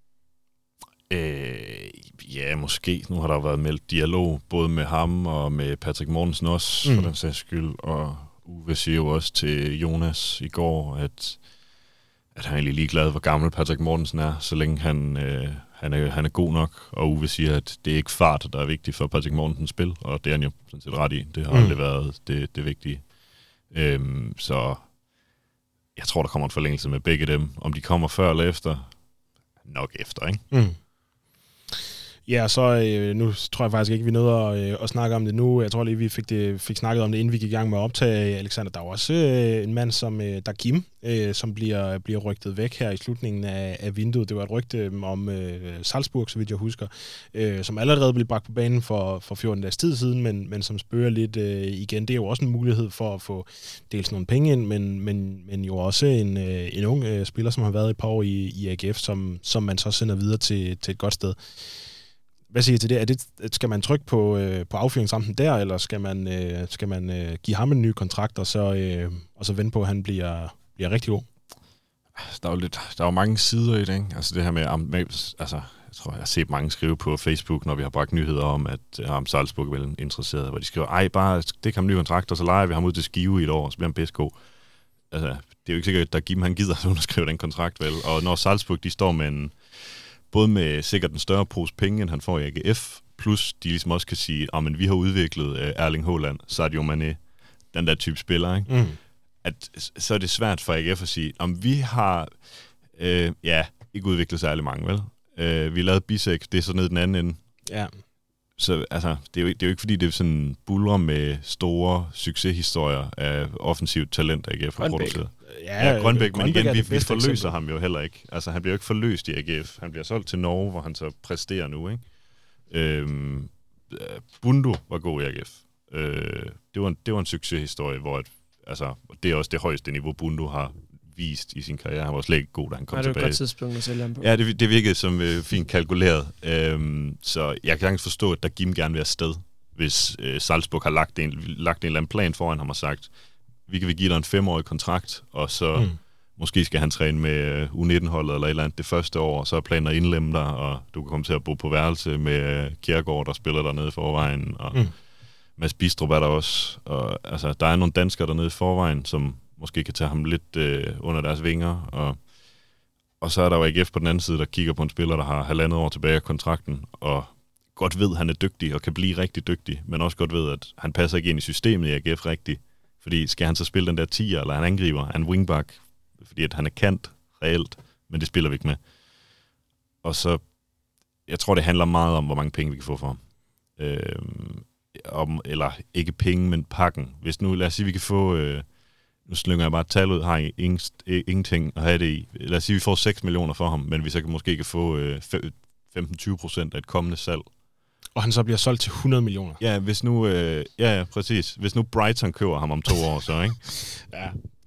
Øh, ja, måske. Nu har der været meldt dialog, både med ham og med Patrick Mortensen også, mm. for den sags skyld. Og Uwe siger jo også til Jonas i går, at, at han er egentlig ligeglad, hvor gammel Patrick Mortensen er, så længe han, øh, han, er, han er god nok. Og Uwe siger, at det er ikke fart, der er vigtigt for Patrick Mortensens spil, og det er han jo sådan set ret i. Det har mm. aldrig været det, det vigtige. Øhm, så jeg tror, der kommer en forlængelse med begge dem. Om de kommer før eller efter, nok efter, ikke? Mm. Ja, så øh, nu tror jeg faktisk ikke, vi nåede at, øh, at snakke om det nu. Jeg tror lige, vi fik, det, fik snakket om det, inden vi gik i gang med at optage. Øh, Alexander, der er også øh, en mand som øh, Kim, øh, som bliver, bliver rygtet væk her i slutningen af, af vinduet. Det var et rygte om øh, Salzburg, så vidt jeg husker, øh, som allerede blev bragt på banen for, for 14 dages tid siden, men, men som spørger lidt øh, igen. Det er jo også en mulighed for at få dels nogle penge ind, men, men, men jo også en, øh, en ung øh, spiller, som har været et par år i, i AGF, som, som man så sender videre til, til et godt sted. Hvad siger I til det? Er det? Skal man trykke på, øh, på affyringsrampen der, eller skal man, øh, skal man øh, give ham en ny kontrakt, og så, øh, og så vente på, at han bliver, bliver rigtig god? Der er jo lidt, der er jo mange sider i det, ikke? Altså det her med, altså, jeg tror, jeg har set mange skrive på Facebook, når vi har bragt nyheder om, at øh, om Salzburg er vel interesseret, hvor de skriver, ej, bare det kan en ny kontrakt, og så leger vi ham ud til Skive i et år, og så bliver han bedst god. altså, det er jo ikke sikkert, at Gim han gider at underskrive den kontrakt, vel? Og når Salzburg, de står med en, både med sikkert en større pose penge, end han får i AGF, plus de ligesom også kan sige, at oh, vi har udviklet uh, Erling Haaland, Sadio Mane, den der type spiller, ikke? Mm. At, så er det svært for AGF at sige, om vi har, øh, ja, ikke udviklet særlig mange, vel? Øh, vi lavede Bisek, det er så ned den anden ende. Ja. Så altså, det, er jo, det er jo ikke fordi, det er sådan bulrer med store succeshistorier af offensivt talent, AGF har produceret. Ja, ja Grønbæk, men igen, vi, vi forløser eksempel. ham jo heller ikke. Altså, han bliver jo ikke forløst i AGF. Han bliver solgt til Norge, hvor han så præsterer nu, ikke? Øhm, Bundu var god i AGF. Øh, det, var en, det var en succeshistorie, hvor et, altså, det er også det højeste niveau, Bundu har vist i sin karriere. Han var slet ikke god, da han kom tilbage. det var et godt tidspunkt at sælge ham på. Ja, det, det virkede som øh, fint kalkuleret. Øhm, så jeg kan sagtens forstå, at der Gim gerne vil afsted, hvis øh, Salzburg har lagt en, lagt en eller anden plan foran ham og sagt, vi kan vi give dig en femårig kontrakt, og så mm. måske skal han træne med øh, U19-holdet eller et eller andet det første år, og så er planen at indlemme dig, og du kan komme til at bo på værelse med øh, Kjærgaard, der spiller dernede i forvejen, og mm. Mads Bistrup er der også. Og, altså, der er nogle danskere dernede i forvejen, som måske kan tage ham lidt øh, under deres vinger. Og, og så er der jo AGF på den anden side, der kigger på en spiller, der har halvandet år tilbage af kontrakten, og godt ved, at han er dygtig og kan blive rigtig dygtig, men også godt ved, at han passer ikke ind i systemet i AGF rigtigt. Fordi skal han så spille den der 10'er, eller han angriber, han wingback, fordi at han er kant reelt, men det spiller vi ikke med. Og så, jeg tror, det handler meget om, hvor mange penge vi kan få for ham. Øh, om, eller ikke penge, men pakken. Hvis nu, lad os sige, vi kan få, øh, nu slynger jeg bare et tal ud, har ingen, ingenting at have det i. Lad os sige, vi får 6 millioner for ham, men vi så kan måske kan få øh, 15-20 procent af et kommende salg. Og han så bliver solgt til 100 millioner. Ja, hvis nu, øh, ja, ja, præcis. Hvis nu Brighton køber ham om to år, så, ikke?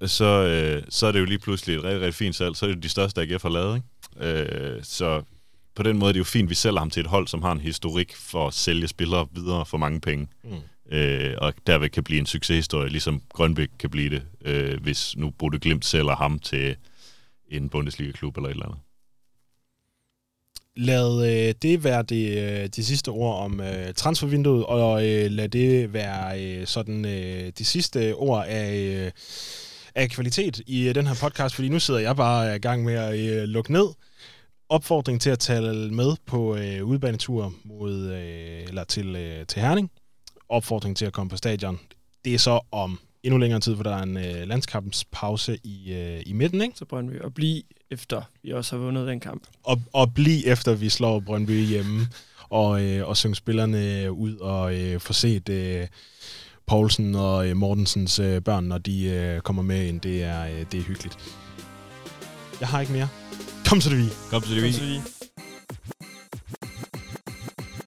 ja. Så, øh, så er det jo lige pludselig et rigtig, rigtig fint salg. Så er det de største, AGF har lavet, ikke? Øh, så på den måde er det jo fint, at vi sælger ham til et hold, som har en historik for at sælge spillere videre for mange penge. Mm. Øh, og derved kan blive en succeshistorie, ligesom Grønbæk kan blive det, øh, hvis nu Bode Glimt sælger ham til en Bundesliga-klub eller et eller andet. Lad øh, det være det, øh, de sidste ord om øh, transfervinduet, og øh, lad det være øh, sådan øh, de sidste ord af, øh, af kvalitet i øh, den her podcast, fordi nu sidder jeg bare i gang med at øh, lukke ned opfordring til at tale med på øh, udbanetur mod, øh, eller til, øh, til Herning. Opfordring til at komme på stadion. Det er så om endnu længere tid, for der er en øh, landskampspause i, øh, i midten, ikke? Så Brøndby. Og blive efter vi også har vundet den kamp. Og, og blive efter vi slår Brøndby hjemme, og, øh, og synge spillerne ud og øh, få set øh, Poulsen og øh, Mortensens øh, børn, når de øh, kommer med ind. Det er, øh, det er hyggeligt. Jeg har ikke mere. Kom så det vi. Kom så det vi.